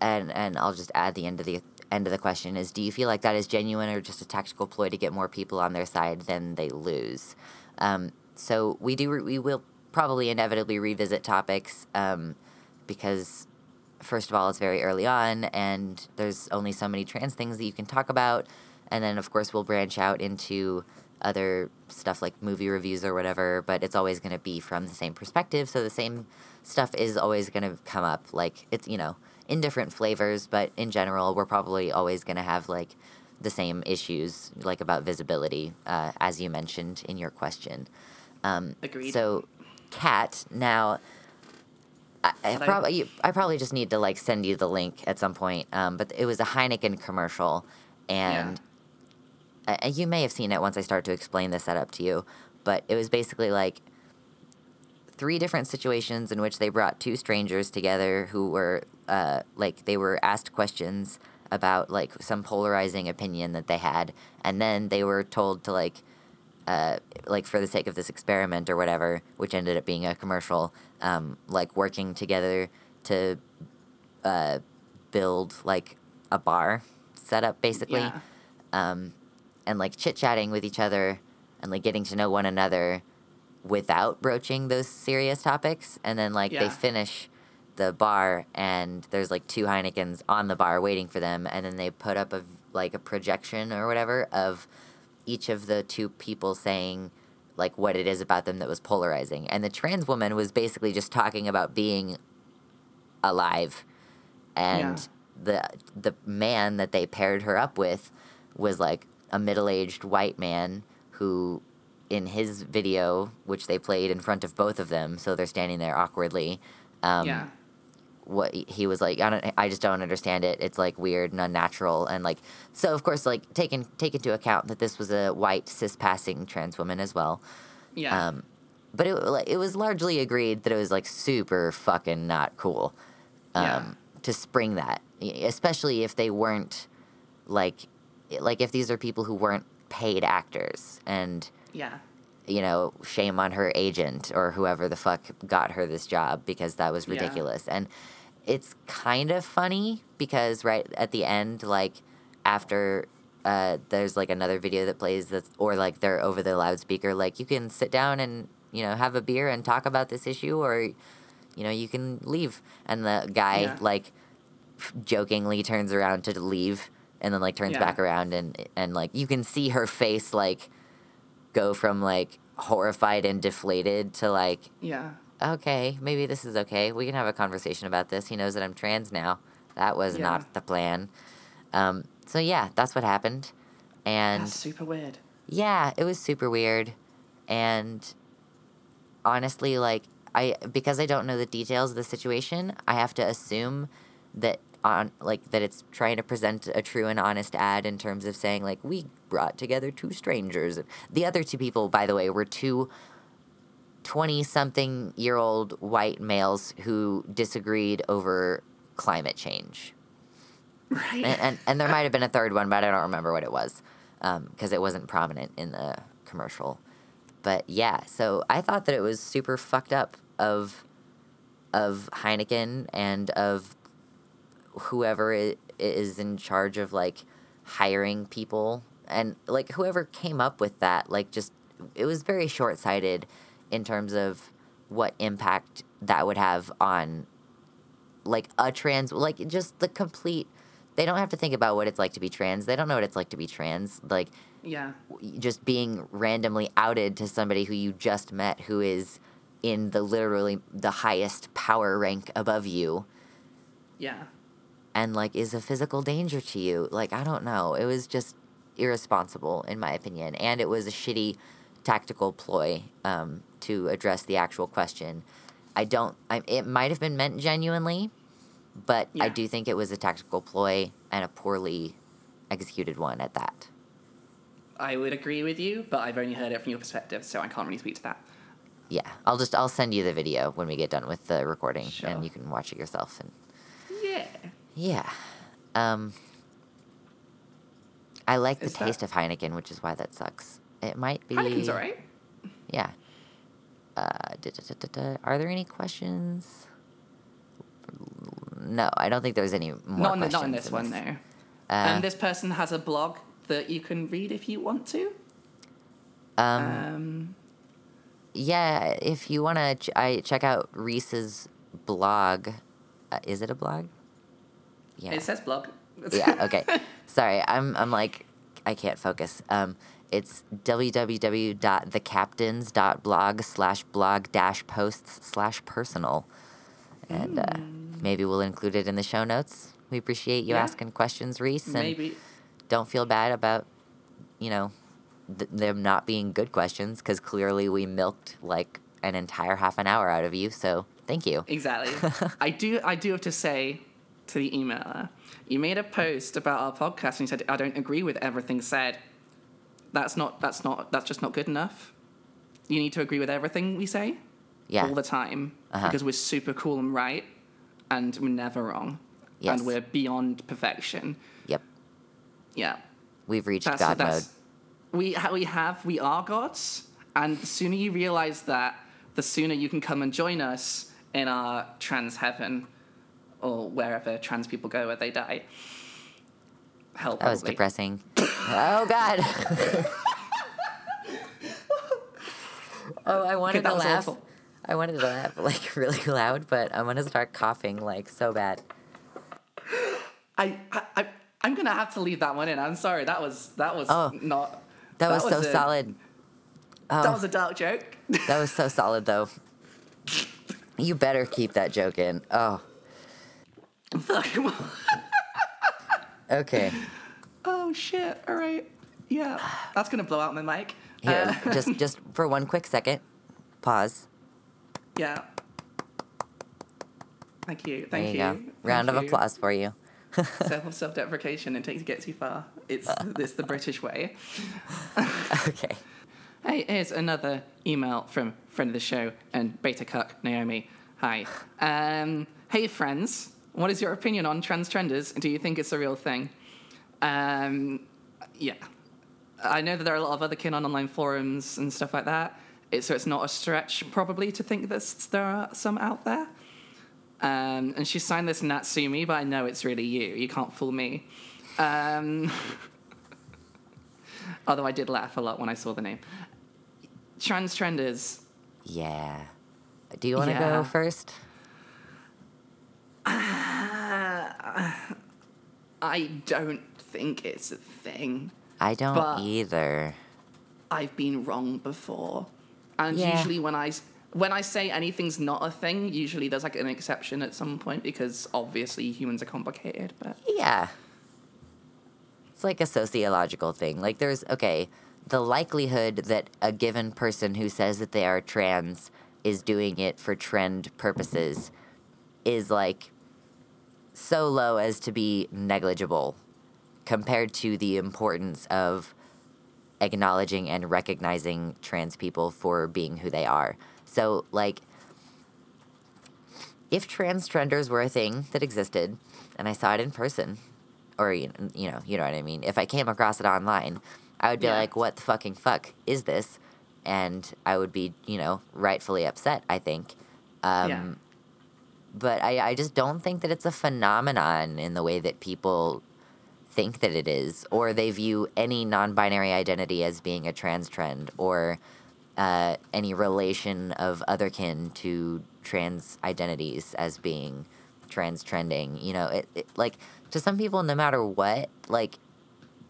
and and I'll just add the end of the end of the question is: Do you feel like that is genuine or just a tactical ploy to get more people on their side than they lose? Um, so we do. We will probably inevitably revisit topics um, because, first of all, it's very early on, and there's only so many trans things that you can talk about, and then of course we'll branch out into other stuff like movie reviews or whatever. But it's always going to be from the same perspective, so the same stuff is always going to come up. Like it's you know in different flavors, but in general, we're probably always going to have like the same issues, like about visibility, uh, as you mentioned in your question. Um, Agreed. So, Kat, now. I, I probably I probably just need to like send you the link at some point. Um, but it was a Heineken commercial, and uh, you may have seen it once I start to explain the setup to you. But it was basically like three different situations in which they brought two strangers together who were uh, like they were asked questions about like some polarizing opinion that they had and then they were told to like uh, like for the sake of this experiment or whatever which ended up being a commercial um, like working together to uh, build like a bar setup basically Yeah. um, and like chit chatting with each other and like getting to know one another without broaching those serious topics. And then like they finish the bar and there's like two Heinekens on the bar waiting for them. And then they put up a like a projection or whatever of each of the two people saying like what it is about them that was polarizing. And the trans woman was basically just talking about being alive and the the man that they paired her up with was like a middle-aged white man who in his video which they played in front of both of them so they're standing there awkwardly um, yeah. what he was like I don't I just don't understand it. It's like weird and unnatural and like so of course like taking take into account that this was a white cis passing trans woman as well. Yeah. Um, but it like it was largely agreed that it was like super fucking not cool. Um, Yeah. to spring that, especially if they weren't like like if these are people who weren't paid actors and yeah. you know, shame on her agent or whoever the fuck got her this job because that was Yeah. ridiculous. And it's kind of funny because right at the end, like after uh, there's like another video that plays that's or like they're over the loudspeaker, like you can sit down and you know have a beer and talk about this issue, or you know you can leave. And the guy Yeah. like f- jokingly turns around to leave and then like turns Yeah. back around and and like you can see her face like go from like horrified and deflated to like Yeah. okay maybe this is okay we can have a conversation about this he knows that i'm trans now that was Yeah. not the plan um, so yeah that's what happened and That's super weird. yeah, it was super weird. And honestly, like I because I don't know the details of the situation, I have to assume that on like that it's trying to present a true and honest ad in terms of saying like we brought together two strangers. The other two people, by the way, were two 20 something year old white males who disagreed over climate change Right. and, and and there might have been a third one, but I don't remember what it was um, because it wasn't prominent in the commercial. But yeah, so I thought that it was super fucked up of of Heineken and of whoever is in charge of like hiring people and like whoever came up with that like just it was very short-sighted in terms of what impact that would have on like a trans like just the complete they don't have to think about what it's like to be trans. They don't know what it's like to be trans. Like yeah. just being randomly outed to somebody who you just met who is in the literally the highest power rank above you. Yeah. and like is a physical danger to you. Like i don't know. It was just irresponsible in my opinion and it was a shitty tactical ploy um, to address the actual question i don't I, it might have been meant genuinely but I do think it was a tactical ploy and a poorly executed one at that. I would agree with you, but I've only heard it from your perspective, so I can't really speak to that. Yeah, I'll just I'll send you the video when we get done with the recording, Sure. and you can watch it yourself. And Yeah. yeah, um, I like the Is that- taste of Heineken, which is why that sucks. It might be. Heineken's alright. Yeah. Uh, da, da, da. Are there any questions? No, I don't think there's any more Not in, the, not in this one, though. Uh, and this person has a blog that you can read if you want to. um, Um, yeah, if you want to, ch- I check out Reese's blog. Uh, is it a blog? Yeah. It says blog. Yeah. Okay. Sorry, I'm I'm like I can't focus. Um, it's www.thecaptains.blog slash blog dash posts slash personal, and uh, maybe we'll include it in the show notes. We appreciate you Yeah. asking questions, Reese, and Maybe. don't feel bad about, you know, th- them not being good questions because clearly we milked like an entire half an hour out of you. So thank you. Exactly. I do. I do have to say to the emailer, you made a post about our podcast and you said I don't agree with everything said. That's not. That's not. That's just not good enough. You need to agree with everything we say Yeah. all the time Uh-huh. because we're super cool and right, and we're never wrong, Yes. and we're beyond perfection. Yep. Yeah. We've reached That's, God that's, mode. We, ha- we have, we are gods, and the sooner you realize that, the sooner you can come and join us in our trans heaven, or wherever trans people go where they die. Hell, That was probably. depressing. oh God. oh, I wanted that to laugh. awful. I wanted to laugh like really loud, but I'm gonna start coughing like so bad. I, I, I, I'm gonna have to leave that one in. I'm sorry. That was that was Oh. not. That, was, so a- solid. Oh, That was a dark joke. that was so solid though. You better keep that joke in. Oh, Fuck. okay. oh shit! All right. Yeah, that's gonna blow out my mic. Here, Uh, just just for one quick second. Pause. Yeah. Thank you. There Thank you, you. go. Thank Round of you. applause for you. Self self deprecation and takes to get too far. It's it's the British way. okay. Hey, here's another email from friend of the show and beta cuck Naomi. Hi. Um, hey friends, what is your opinion on trans trenders? Do you think it's a real thing? Um, yeah. I know that there are a lot of otherkin on online forums and stuff like that. It, so it's not a stretch probably to think that there are some out there. Um, and she signed this Natsumi, but I know it's really you. You can't fool me. Um, although I did laugh a lot when I saw the name. Trans trenders. Yeah. Do you want to Yeah. go first? I don't think it's a thing. I don't But- either. I've been wrong before, and Yeah. usually when I s- when I say anything's not a thing, usually there's like an exception at some point because obviously humans are complicated. But Yeah. It's like a sociological thing. Like, there's, okay, the likelihood that a given person who says that they are trans is doing it for trend purposes is like so low as to be negligible compared to the importance of acknowledging and recognizing trans people for being who they are. So, like, if trans trenders were a thing that existed and I saw it in person, or you you know, you know what I mean, if I came across it online, I would be Yeah. like, "What the fucking fuck is this?" And I would be, you know, rightfully upset. I think. Um, Yeah. But I, I just don't think that it's a phenomenon in the way that people think that it is, or they view any non-binary identity as being a trans trend, or uh, any relation of otherkin to trans identities as being trans trending. You know, it, it like to some people, no matter what, like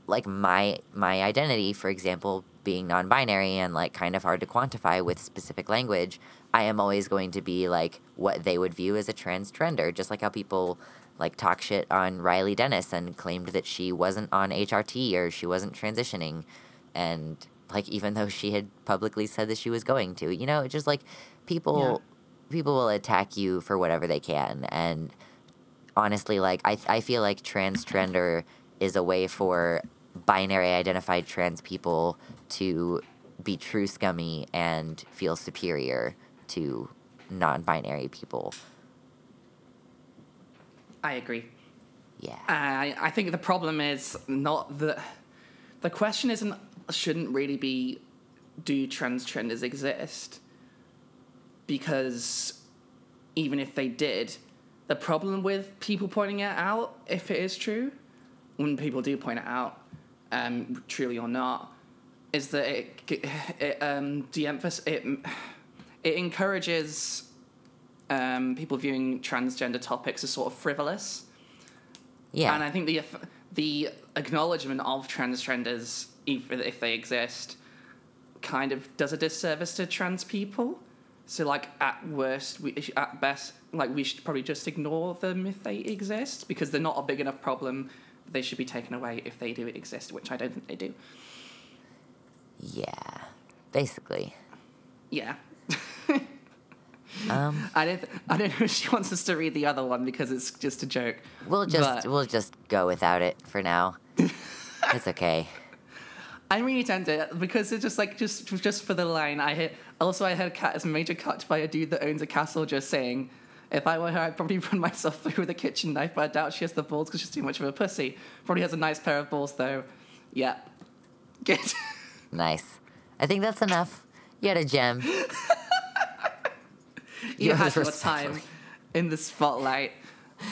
like my my identity, for example, being non-binary and like kind of hard to quantify with specific language, I am always going to be like what they would view as a trans trender, just like how people like talk shit on Riley Dennis and claimed that she wasn't on HRT or she wasn't transitioning. And like even though she had publicly said that she was going to. You know, it's just like people people will attack you for whatever they can. And honestly, like I I feel like trans trender is a way for binary identified trans people to be true scummy and feel superior to non-binary people. I agree. Yeah. I I think the problem is not the the question isn't shouldn't really be do trans trenders exist because even if they did, the problem with people pointing it out, if it is true, when people do point it out, um, truly or not, is that it it um, de-emphas- it it encourages um, people viewing transgender topics as sort of frivolous. yeah. And I think the the acknowledgement of trans trenders, if, if they exist, kind of does a disservice to trans people. So, like at worst, we, at best, like we should probably just ignore them if they exist because they're not a big enough problem. They should be taken away if they do exist, which I don't think they do. yeah. Basically. Yeah. Um I don't. I don't know if she wants us to read the other one because it's just a joke. we'll just But- we'll just go without it for now. it's okay. I'm really tempted because it's just like just just for the line. I hit. Also, I heard Kat is a major cut by a dude that owns a castle. Just saying, if I were her, I'd probably run myself through with a kitchen knife. But I doubt she has the balls because she's too much of a pussy. Probably has a nice pair of balls though. Yeah, good. Nice. I think that's enough. You had a gem. You had your time in the spotlight,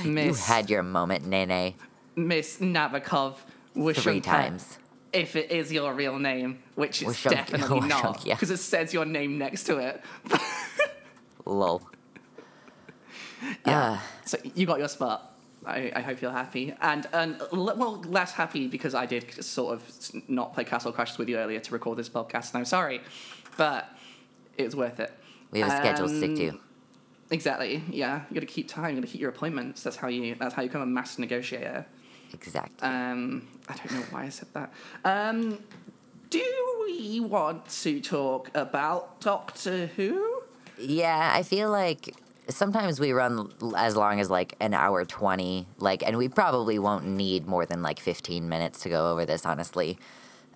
You had your moment, Nene. Miss Nabokov. Three times. If it is your real name, which it's Wishunk- definitely not, because it says your name next to it. Lol. Yeah. Uh, So you got your spot. I, I hope you're happy. And, and well, less happy because I did sort of not play Castle Crashers with you earlier to record this podcast, and I'm sorry. But it was worth it. we have a schedule to stick to. Exactly. Yeah. You got to keep time. You got to keep your appointments. That's how you. That's how you become a master negotiator. Exactly. Um, I don't know why I said that. Um, do we want to talk about Doctor Who? Yeah, I feel like sometimes we run as long as like an hour 20, like, and we probably won't need more than like 15 minutes to go over this, honestly.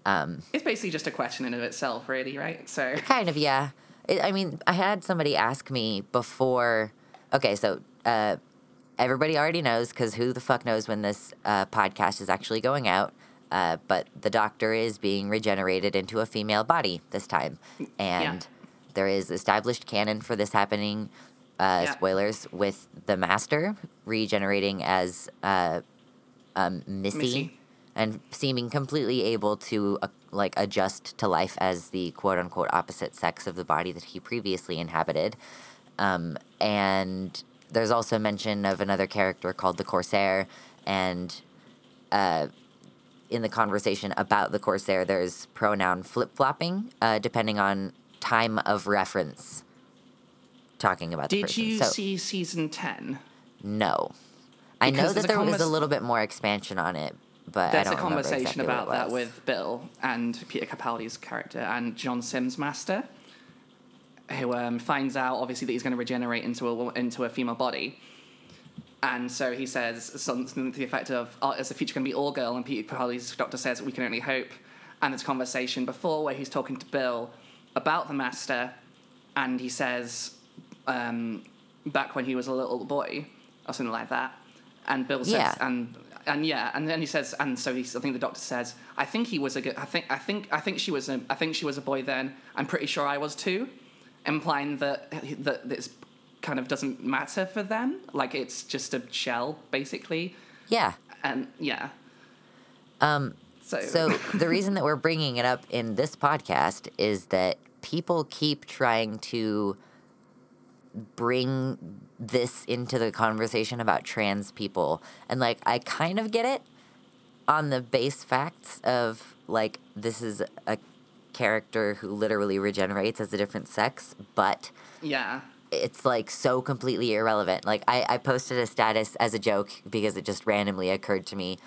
Um, It's basically just a question in of itself, really, right? So. kind of, yeah. I mean, I had somebody ask me before. Okay, so uh, everybody already knows because who the fuck knows when this uh, podcast is actually going out. Uh, but the doctor is being regenerated into a female body this time. And there is established canon for this happening. Uh, Yeah. Spoilers with the master regenerating as uh, um, Missy, Missy. And seeming completely able to uh, like adjust to life as the quote unquote opposite sex of the body that he previously inhabited. Um, and there's also mention of another character called the Corsair, and uh, in the conversation about the Corsair, there's pronoun flip flopping uh, depending on time of reference. Talking about the Did person. you so, see season 10? No. I know that there was a little bit more expansion on it, but There's a conversation exactly about that with Bill and Peter Capaldi's character and John Simm's master, who um, finds out obviously that he's going to regenerate into a into a female body, and so he says something to the effect of, oh, "Is the future going to be all girl?" And Peter Capaldi's doctor says, "We can only hope." And there's a conversation before where he's talking to Bill about the master, and he says, um, "Back when he was a little boy," or something like that, and Bill says, Yeah. and and yeah, and then he says, and so he's, I think the doctor says, I think he was a good, I think, I think, I think she was a, I think she was a boy then. I'm pretty sure I was too, implying that that this kind of doesn't matter for them. Like it's just a shell, basically. Yeah. And yeah, Um, so so the reason that we're bringing it up in this podcast is that people keep trying to bring this into the conversation about trans people. And like I kind of get it on the base facts of like this is a character who literally regenerates as a different sex, but yeah, it's like so completely irrelevant. Like I, I posted a status as a joke because it just randomly occurred to me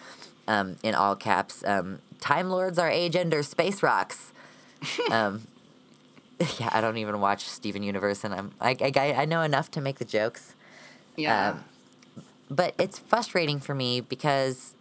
um, in all caps. Um, Time Lords are agender space rocks. um, yeah, I don't even watch Steven Universe, and I'm I, I, I know enough to make the jokes. yeah. Um, but it's frustrating for me because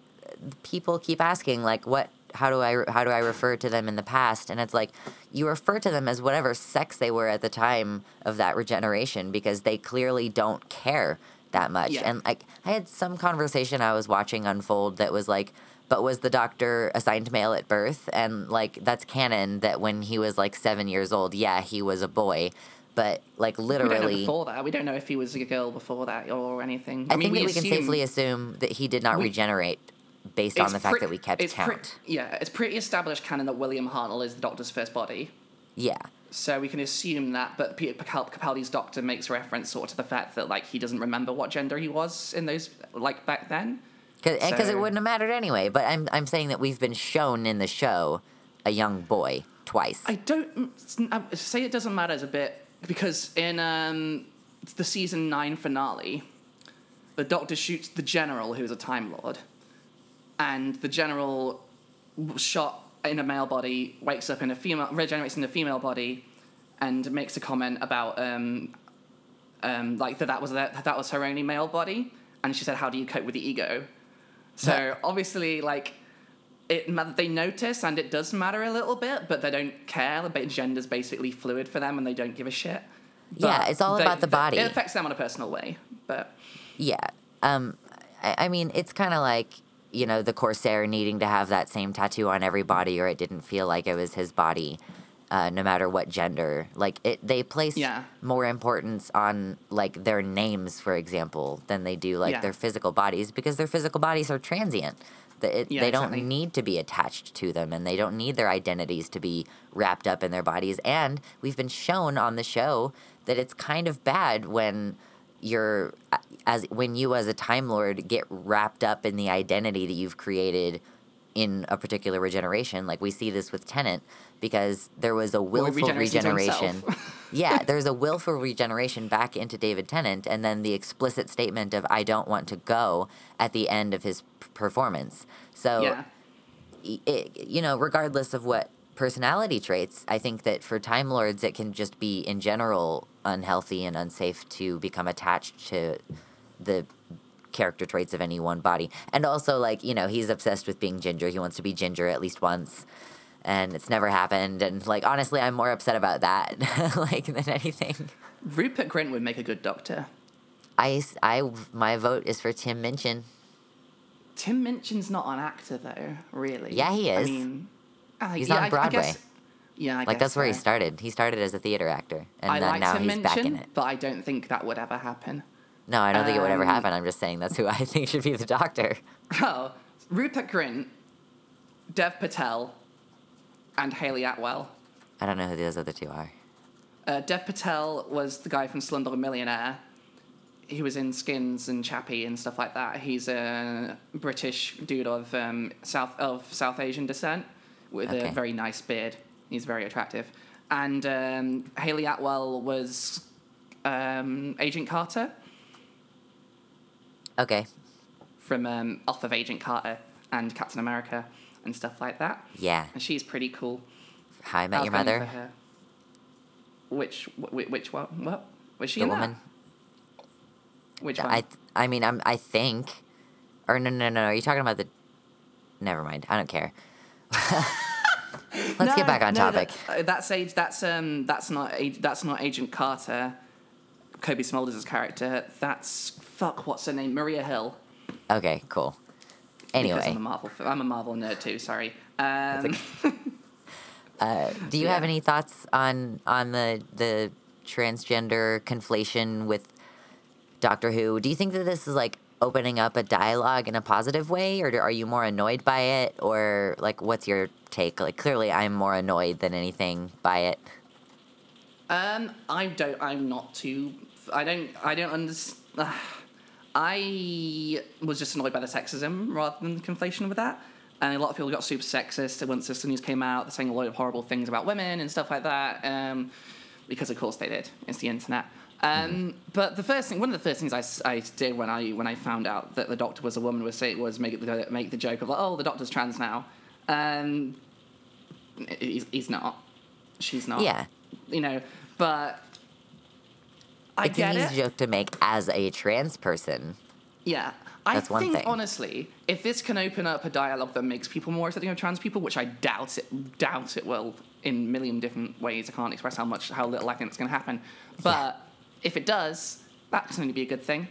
people keep asking like what how do I how do I refer to them in the past and it's like you refer to them as whatever sex they were at the time of that regeneration because they clearly don't care that much Yeah. and like I had some conversation I was watching unfold that was like but was the doctor assigned male at birth and like that's canon that when he was like 7 years old yeah he was a boy but like literally, We don't know before that. We don't know if he was a girl before that or anything. I, mean, think that we can assume- safely assume that he did not we- regenerate based on the fact pre- that we kept it's pre- count. yeah, it's pretty established canon that William Hartnell is the Doctor's first body. yeah. So we can assume that, but Peter Capaldi's doctor makes reference sort of to the fact that like he doesn't remember what gender he was in those like back then. Because it wouldn't have mattered anyway. But I'm, I'm saying that we've been shown in the show a young boy twice. I don't I say it doesn't matter as a bit because in um, the season nine finale, the Doctor shoots the General, who is a Time Lord, and the General shot in a male body wakes up in a female regenerates in a female body, and makes a comment about um, um, like that that was that, that was her only male body, and she said, "How do you cope with the ego?" So obviously, like it they notice and it does matter a little bit, but they don't care. But gender's basically fluid for them, and they don't give a shit. Yeah, it's all they- about the body. It affects them on a personal way, but Yeah. Um, I, I mean, it's kind of like, you know, the Corsair needing to have that same tattoo on every body or it didn't feel like it was his body, uh, no matter what gender. Like, it, they place Yeah. more importance on, like, their names, for example, than they do, like, Yeah. their physical bodies because their physical bodies are transient. The- it- Yeah, they don't exactly. need to be attached to them and they don't need their identities to be wrapped up in their bodies. And we've been shown on the show that it's kind of bad when you're as when you as a time lord get wrapped up in the identity that you've created in a particular regeneration like we see this with Tennant because there was a willful regeneration yeah there's a willful regeneration back into david tennant and then the explicit statement of i don't want to go at the end of his p- performance. So yeah, it, you know, regardless of what personality traits, I think that for Time Lords, it can just be in general unhealthy and unsafe to become attached to the character traits of any one body. And also, like, you know, he's obsessed with being ginger. He wants to be ginger at least once. And it's never happened. And, like, honestly, I'm more upset about that, like, than anything. Rupert Grint would make a good Doctor. I, I, my vote is for Tim Minchin. Tim Minchin's not an actor though, really. Yeah, he is. I mean, uh, He's yeah, on I- I Broadway. guess- yeah, I Like, guess that's where he started. He started as a theater actor. And I then like now Tim he's Minchin, back in it. but I don't think that would ever happen. No, I don't think it would ever Um, happen. I'm just saying that's who I think should be the doctor. Oh, Rupert Grint, Dev Patel, and Hayley Atwell. I don't know who those other two are. Uh, Dev Patel was the guy from Slumdog Millionaire. He was in Skins and Chappie and stuff like that. He's a British dude of um, South of South Asian descent with Okay. a very nice beard. He's very attractive. And um, Hayley Atwell was um, Agent Carter Okay. from um, off of Agent Carter and Captain America and stuff like that. Yeah. And she's pretty cool. How I Met I Your Mother. her. Which wh- which one? What was she The in woman. that? Which one? I I mean I'm I think or no no no, no are you talking about the Never mind. I don't care. Let's No, get back on no, topic. that- uh, that's age. That's um. That's not. That's not Agent Carter. Cobie Smulders' character. That's fuck. What's her name? Maria Hill. Okay, cool. Because I'm a Marvel. I'm a Marvel nerd too. Sorry. Um, uh, do you have any thoughts on on the the transgender conflation with Doctor Who? Do you think that this is like opening up a dialogue in a positive way, or are you more annoyed by it, or like what's your take? Like clearly, I'm more annoyed than anything by it. um. I don't. I'm not too. I don't. I don't understand. I was just annoyed by the sexism rather than the conflation with that. And a lot of people got super sexist once this news came out, they're saying a lot of horrible things about women and stuff like that. Um, because of course they did. It's the internet. Um, But the first thing, one of the first things I did when I when I found out that the doctor was a woman was say was make the make the joke of like, oh the doctor's trans now. Um, he's, he's not. She's not. Yeah. You know, but I it's get an it. easy joke to make as a trans person. Yeah. I That's one think thing. honestly, if this can open up a dialogue that makes people more accepting of trans people, which I doubt it, doubt it will in a million different ways. I can't express how much, how little I think it's going to happen. But if it does, that's going to be a good thing.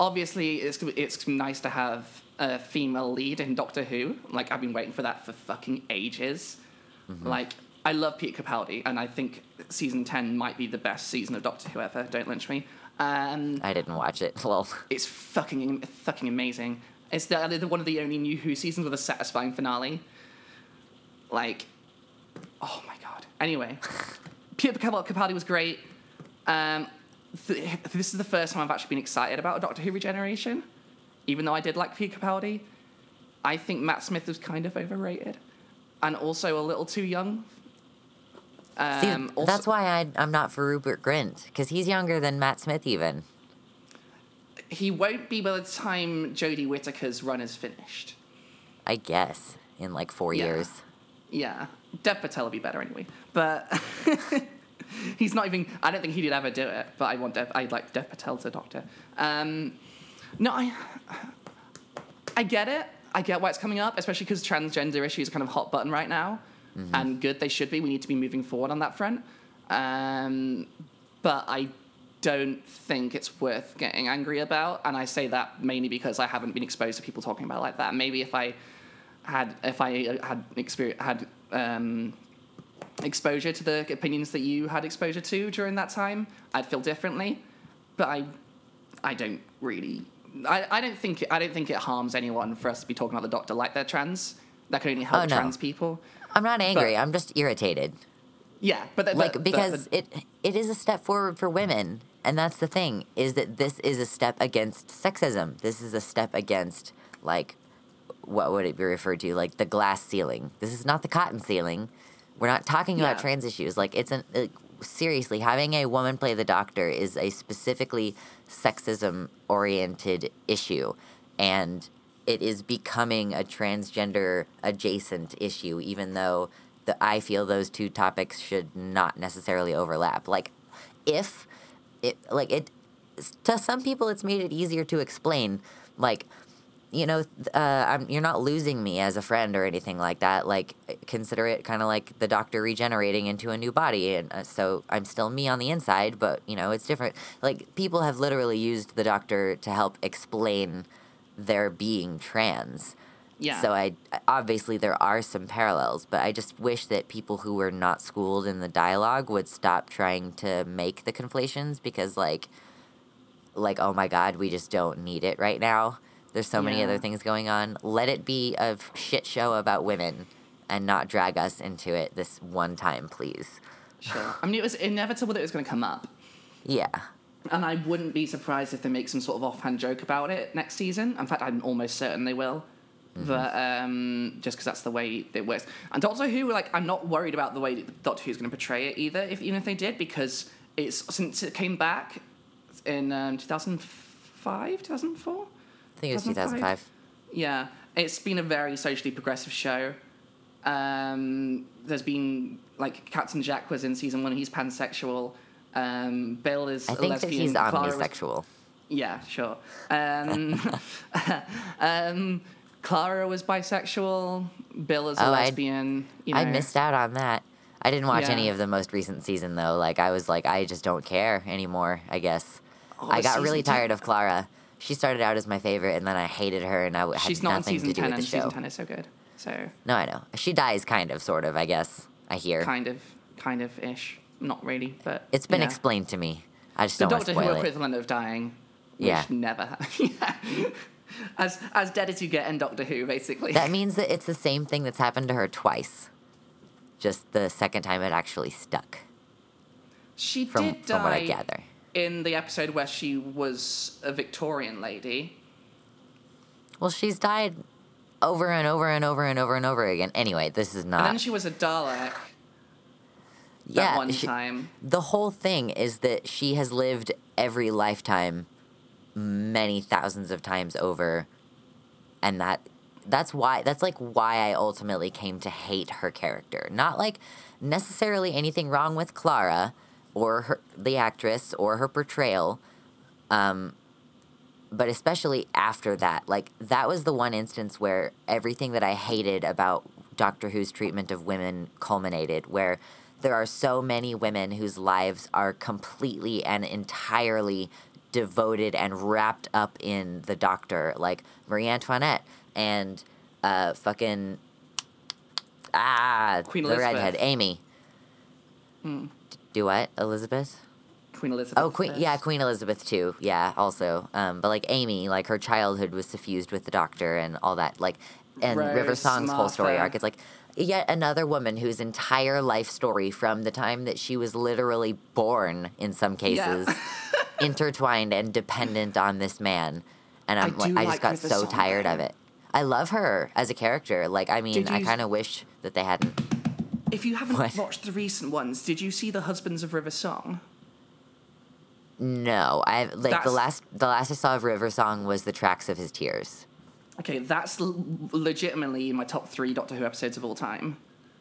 Obviously, it's gonna it's nice to have a female lead in Doctor Who. Like I've been waiting for that for fucking ages. Mm-hmm. Like I love Peter Capaldi, and I think season ten might be the best season of Doctor Who ever. Don't lynch me. Um, I didn't watch it. Well, it's fucking fucking amazing. It's the, the one of the only New Who seasons with a satisfying finale. Like, oh my god. Anyway, Peter Capaldi Capaldi was great. Um, th- this is the first time I've actually been excited about a Doctor Who regeneration, even though I did like Peter Capaldi. I think Matt Smith was kind of overrated, and also a little too young. See, Um, also- that's why I, I'm not for Rupert Grint because he's younger than Matt Smith even. he won't be by the time Jodie Whittaker's run is finished. I guess in like four Yeah. years. Yeah, Dev Patel will be better anyway. But he's not even. I don't think he'd ever do it. But I want Dev. I'd like Dev Patel to doctor. Um, no, I. I get it. I get why it's coming up, especially because transgender issues are kind of hot button right now, and good they should be. We need to be moving forward on that front. Um, but I don't think it's worth getting angry about, and I say that mainly because I haven't been exposed to people talking about it like that. Maybe if I had if I had experience had um, exposure to the opinions that you had exposure to during that time, I'd feel differently. But I, I don't really. I, I don't think I don't think it harms anyone for us to be talking about the doctor like they're trans. That can only help Oh, no. trans people. I'm not angry. But- I'm just irritated. Yeah, but the- like the- because the- it it is a step forward for women and that's the thing is that this is a step against sexism this is a step against like what would it be referred to like the glass ceiling this is not the cotton ceiling we're not talking about Yeah. trans issues like it's an like, seriously having a woman play the doctor is a specifically sexism oriented issue and it is becoming a transgender adjacent issue even though the, i feel those two topics should not necessarily overlap. Like if it like it to some people it's made it easier to explain like you know uh, I'm, you're not losing me as a friend or anything like that. Like consider it kind of like the doctor regenerating into a new body and uh, so i'm still me on the inside but you know it's different. Like people have literally used the doctor to help explain their being trans yeah. so I obviously there are some parallels, but I just wish that people who were not schooled in the dialogue would stop trying to make the conflations because like like oh my god, we just don't need it right now. There's so many other things going on. Let it be a shit show about women and not drag us into it this one time, please. sure. I mean, it was inevitable that it was going to come up. Yeah. And I wouldn't be surprised if they make some sort of offhand joke about it next season. In fact, I'm almost certain they will. But um, just because that's the way it works. And Doctor Who, like, I'm not worried about the way Doctor Who's going to portray it either, if even if they did, because it's since it came back in um, 2005, 2004. I think it was 2005. 2005. Yeah, it's been a very socially progressive show. Um, there's been like Captain Jack was in season one. He's pansexual. Um, Bill is I a think that he's Clara was- yeah, sure. Um, um, Clara was bisexual. Bill is a Oh, I- lesbian. you know. I missed out on that. I didn't watch any of the most recent season though. Like I was like, I just don't care anymore. I guess Oh, I got really ten- tired of Clara. She started out as my favorite, and then I hated her, and I had She's not in nothing season to do ten, with and the show. season ten is so good. So No, I know she dies, kind of, sort of. I guess I hear kind of, kind of ish. Not really, but it's been yeah. explained to me. I just The don't Doctor Who it. equivalent of dying. Which Yeah. never. ha- yeah. As as dead as you get in Doctor Who, basically. That means that it's the same thing that's happened to her twice. Just the second time it actually stuck, she from did from what I die gather. in the episode where she was a Victorian lady. Well, she's died over and over and over and over and over again. Anyway, this is not. And then she was a Dalek that yeah, one she- time. the whole thing is that she has lived every lifetime many thousands of times over and that that's why that's like why I ultimately came to hate her character. Not like necessarily anything wrong with Clara or her the actress or her portrayal. Um but especially after that, like that was the one instance where everything that I hated about Doctor Who's treatment of women culminated, where there are so many women whose lives are completely and entirely devoted and wrapped up in the Doctor, like Marie Antoinette and uh, fucking ah Queen the Elizabeth. redhead Amy. Do what, Elizabeth? Queen Elizabeth. Oh, Queen, yeah, Queen Elizabeth too. Yeah, also. Um, but like Amy, like her childhood was suffused with the Doctor and all that. Like, and River Rose, Song's whole story arc. It's like yet another woman whose entire life story, from the time that she was literally born, in some Yeah. cases, intertwined and dependent on this man. And I I'm like, I like just got so tired of it. I love her as a character. Like, I mean, I kind of wish that they hadn't. If you haven't What? watched the recent ones, did you see the Husbands of River Song? No, I like the last. The last I saw of River Song was the tracks of his tears. Okay, that's l- legitimately in my top three Doctor Who episodes of all time.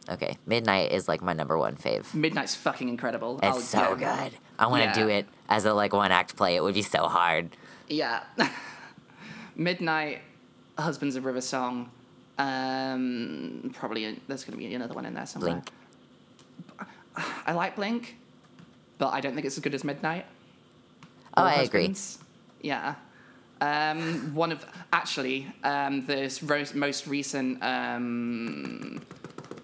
Okay, Midnight is like my number one fave. Midnight's fucking incredible. It's I'll so it. good. I want to Yeah. do it as a like one act play. It would be so hard. Yeah. Midnight, Husbands of River Song. Um, probably there's going to be another one in there somewhere. Blink. I like Blink, but I don't think it's as good as Midnight. Oh, I agree. Yeah. Um, one of actually um, this most recent um,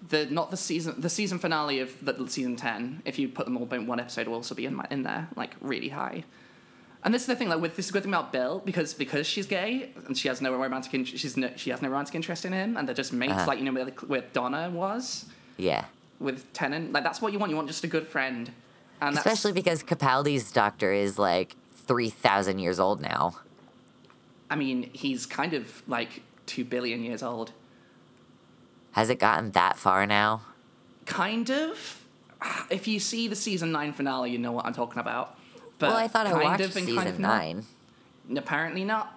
the not the season the season finale of the season ten. If you put them all in one episode, will also be in my, in there like really high. And this is the thing, like with this is a good thing about Bill because because she's gay and she has no romantic in- she's no, she has no romantic interest in him, and they're just mates Uh-huh. like you know where, where Donna was Yeah. with Tennant. Like that's what you want. You want just a good friend, and Especially because Capaldi's doctor is like 3,000 years old now. I mean, he's kind of like two billion years old. Has it gotten that far now? Kind of. If you see the season nine finale, you know what I'm talking about. But well, I thought I watched season kind of not. nine. Apparently not.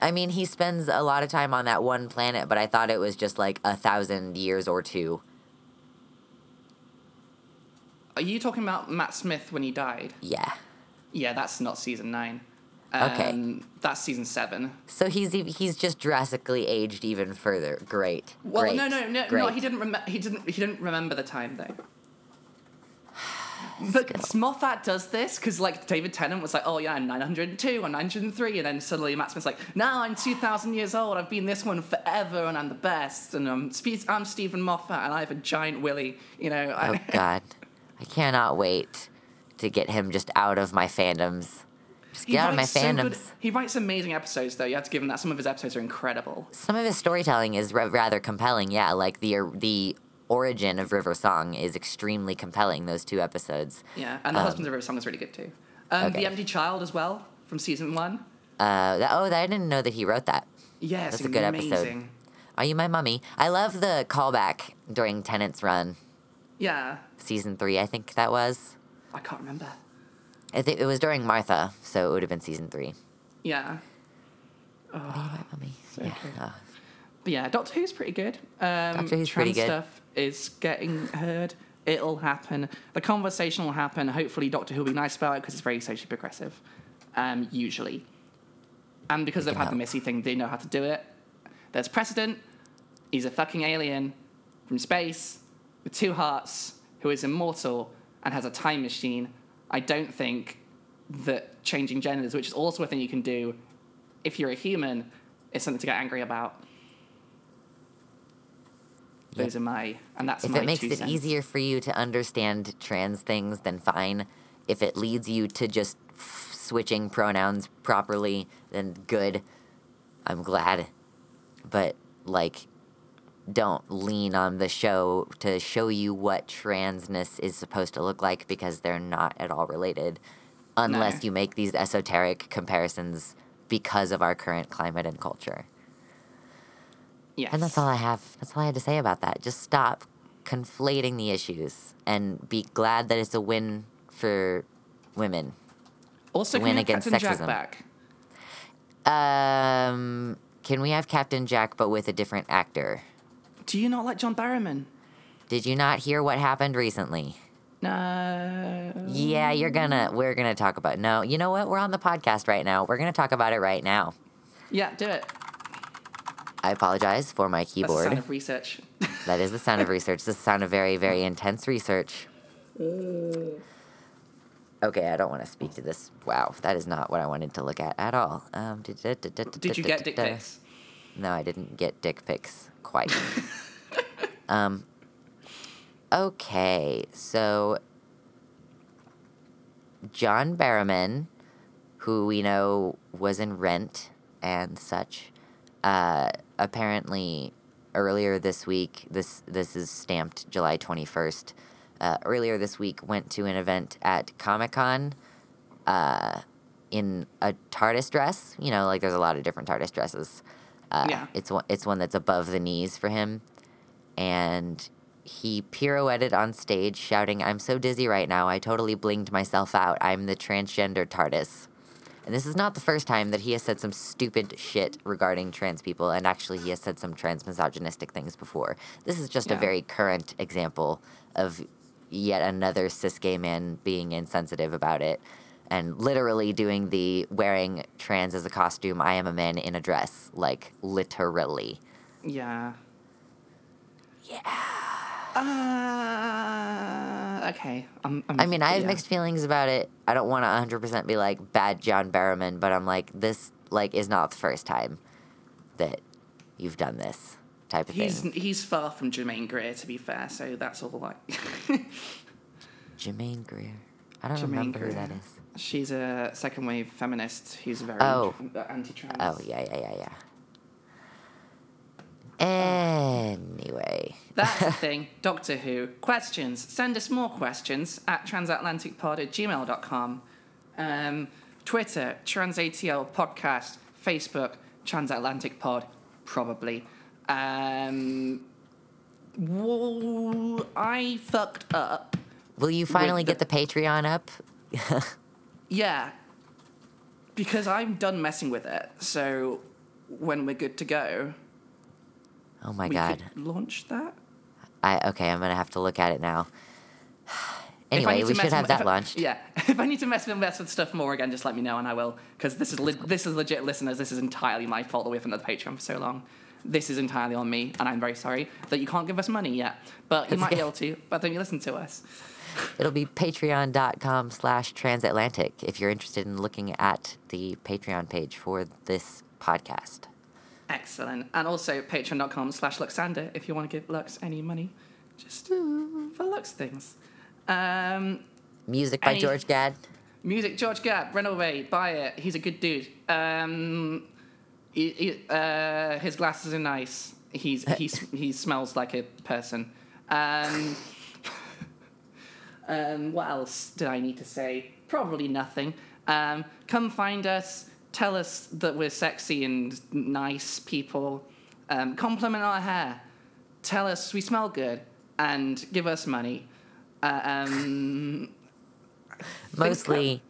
I mean, he spends a lot of time on that one planet, but I thought it was just like a thousand years or two. Are you talking about Matt Smith when he died? Yeah. Yeah, that's not season nine. Okay. Um, That's season seven. So he's he's just drastically aged even further. Great. Well, Great. no, no, no, no. He didn't. Rem- he didn't. He didn't remember the time though. But Moffat does this because, like, David Tennant was like, "Oh yeah, I'm 902 or 903," and then suddenly Matt Smith's like, "Now I'm 2,000 years old. I've been this one forever, and I'm the best. And I'm Spe- I'm Steven Moffat, and I have a giant willy. You know." Oh God, I cannot wait to get him just out of my fandoms. Just get out of my writes so he writes amazing episodes, though. You have to give him that. Some of his episodes are incredible. Some of his storytelling is ra- rather compelling. Yeah, like the the origin of River Song is extremely compelling. Those two episodes. Yeah, and the Um, Husbands of River Song is really good too. Um, okay. The Empty Child as well from season one. Uh, that, oh, I didn't know that he wrote that. Yeah, it's That's a good amazing. episode. Are you my mummy? I love the callback during Tennant's run, Yeah, season three. I think that was. I can't remember. I think it was during Martha, so it would have been season three. Yeah. Are you my mummy? yeah. Oh. But yeah, Doctor Who's pretty good. Um, Doctor Who's pretty good. stuff is getting heard. It'll happen. The conversation will happen. Hopefully, Doctor Who will be nice about it because it's very socially progressive, um, usually. And because they've had the help. Missy thing, they know how to do it. There's precedent. He's a fucking alien from space with two hearts who is immortal and has a time machine. I don't think that changing genders, which is also a thing you can do if you're a human, is something to get angry about. Yep. Those are my, and that's If my it makes it cents. easier for you to understand trans things, then fine. If it leads you to just f- switching pronouns properly, then good. I'm glad. But, like, don't lean on the show to show you what transness is supposed to look like because they're not at all related. Unless No. you make these esoteric comparisons because of our current climate and culture. Yes. And that's all I have. That's all I had to say about that. Just stop conflating the issues and be glad that it's a win for women. Also, win against Captain sexism. back? Um, can we have Captain Jack but with a different actor? Do you not like John Barrowman? Did you not hear what happened recently? No. Yeah, you're gonna. We're gonna talk about. No, you know what? We're on the podcast right now. We're gonna talk about it right now. Yeah, do it. I apologize for my That's the keyboard. sound of research. That is the sound of research. This is the sound of very, very intense research. Okay, I don't want to speak to this. Wow, that is not what I wanted to look at at all. Um, Did you get dick pics? No, I didn't get dick pics quite. um, okay, so John Barrowman, who we know was in Rent and such, uh, apparently earlier this week, this this is stamped July twenty first. Uh, earlier this week, went to an event at Comic Con uh, in a TARDIS dress. You know, like there's a lot of different TARDIS dresses. Uh, Yeah. It's one. It's one that's above the knees for him, and he pirouetted on stage, shouting, "I'm so dizzy right now! I totally blinged myself out. I'm the transgender TARDIS." And this is not the first time that he has said some stupid shit regarding trans people, and actually, he has said some trans misogynistic things before. This is just a very current example of yet another cis gay man being insensitive about it and literally doing the wearing trans as a costume, I am a man in a dress. Like, literally. Yeah. Yeah. Uh, okay. I'm, I'm, I mean, I have yeah. mixed feelings about it. I don't want to 100% be like bad John Barrowman, but I'm like, this like is not the first time that you've done this type of He's thing. he's far from Germaine Greer, to be fair. So that's all like. Germaine Greer. I don't Germaine remember who Greer. that is. She's a second wave feminist who's very Oh. anti-trans. Oh, yeah, yeah, yeah, yeah. Anyway. That's the thing. Doctor Who. Questions. Send us more questions at transatlanticpod at gmail.com. Um, Twitter, TransATL Podcast. Facebook, Transatlantic Pod, probably. Um, whoa, I fucked up. Will you finally the- get the Patreon up? Yeah. Because I'm done messing with it. So when we're good to go, Oh my we god. launch that. I okay, I'm gonna have to look at it now. Anyway, we should have with- that I- launched. Yeah, if I need to mess with, mess with stuff more again, just let me know and I will. Because this is le- this is legit, listeners. This is entirely my fault that we haven't had the Patreon for so long. This is entirely on me, and I'm very sorry that you can't give us money yet. But you might be able to. But then you listen to us. It'll be patreon.com slash transatlantic if you're interested in looking at the Patreon page for this podcast. Excellent. And also patreon.com slash Luxander if you want to give Lux any money. Just for Lux things. Um, Music by Any- George Gad. Music, George Gap, run away, buy it. He's a good dude. Um, he, he, uh, his glasses are nice. He's he he smells like a person. Um, um, what else did I need to say? Probably nothing. Um, come find us. Tell us that we're sexy and nice people. Um, compliment our hair. Tell us we smell good, and give us money. Uh, um, Mostly,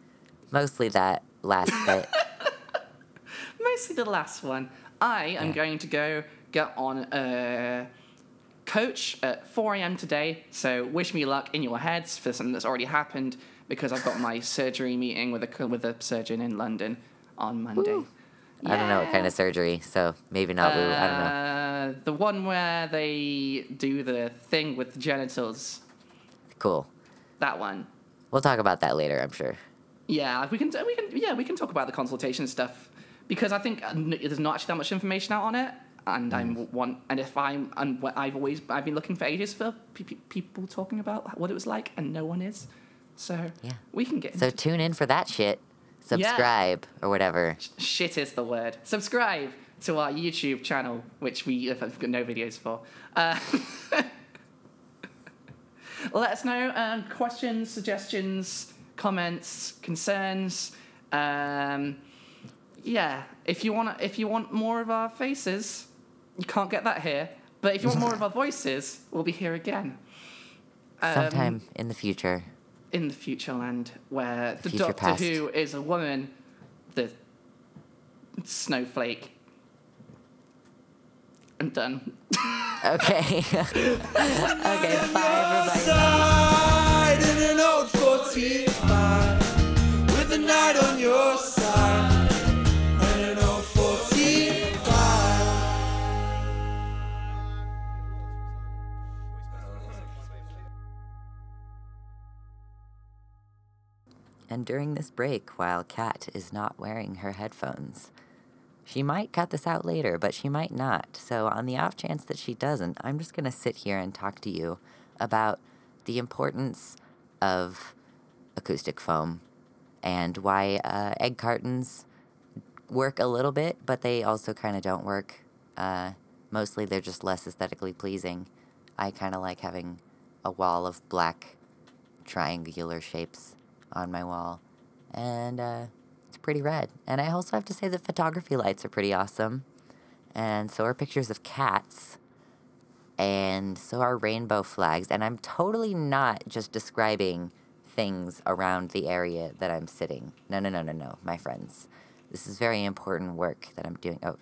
mostly that last bit. mostly the last one. I am Yeah. going to go get on a coach at 4 a.m. today. So wish me luck in your heads for something that's already happened because I've got my surgery meeting with a with a surgeon in London on Monday. I don't know what kind of surgery, so maybe not woo. I don't know. Uh, the one where they do the thing with the genitals. Cool. That one. We'll talk about that later, I'm sure. Yeah, we can. We can. Yeah, we can talk about the consultation stuff because I think uh, there's not actually that much information out on it, and I'm one, And if I'm, and wh- I've always, I've been looking for ages for pe- pe- people talking about what it was like, and no one is. So Yeah. we can get. So tune in for that shit. Subscribe or whatever. shit is the word. Subscribe to our YouTube channel, which we have got no videos for. Uh, let us know um, questions, suggestions, comments, concerns. Um, yeah, if you want, if you want more of our faces, you can't get that here. But if you want more of our voices, we'll be here again. Um, Sometime in the future. in the future land where the Future Doctor past. Who is a woman, the snowflake. I'm done. Okay. okay, bye everybody. And during this break, while Kat is not wearing her headphones, she might cut this out later, but she might not. So, on the off chance that she doesn't, I'm just going to sit here and talk to you about the importance of acoustic foam and why uh, egg cartons work a little bit, but they also kind of don't work. Uh, mostly, they're just less aesthetically pleasing. I kind of like having a wall of black triangular shapes on my wall, and uh, it's pretty red. And I also have to say that photography lights are pretty awesome, and so are pictures of cats, and so are rainbow flags. And I'm totally not just describing things around the area that I'm sitting. No, no, no, no, no, my friends. This is very important work that I'm doing. Oh,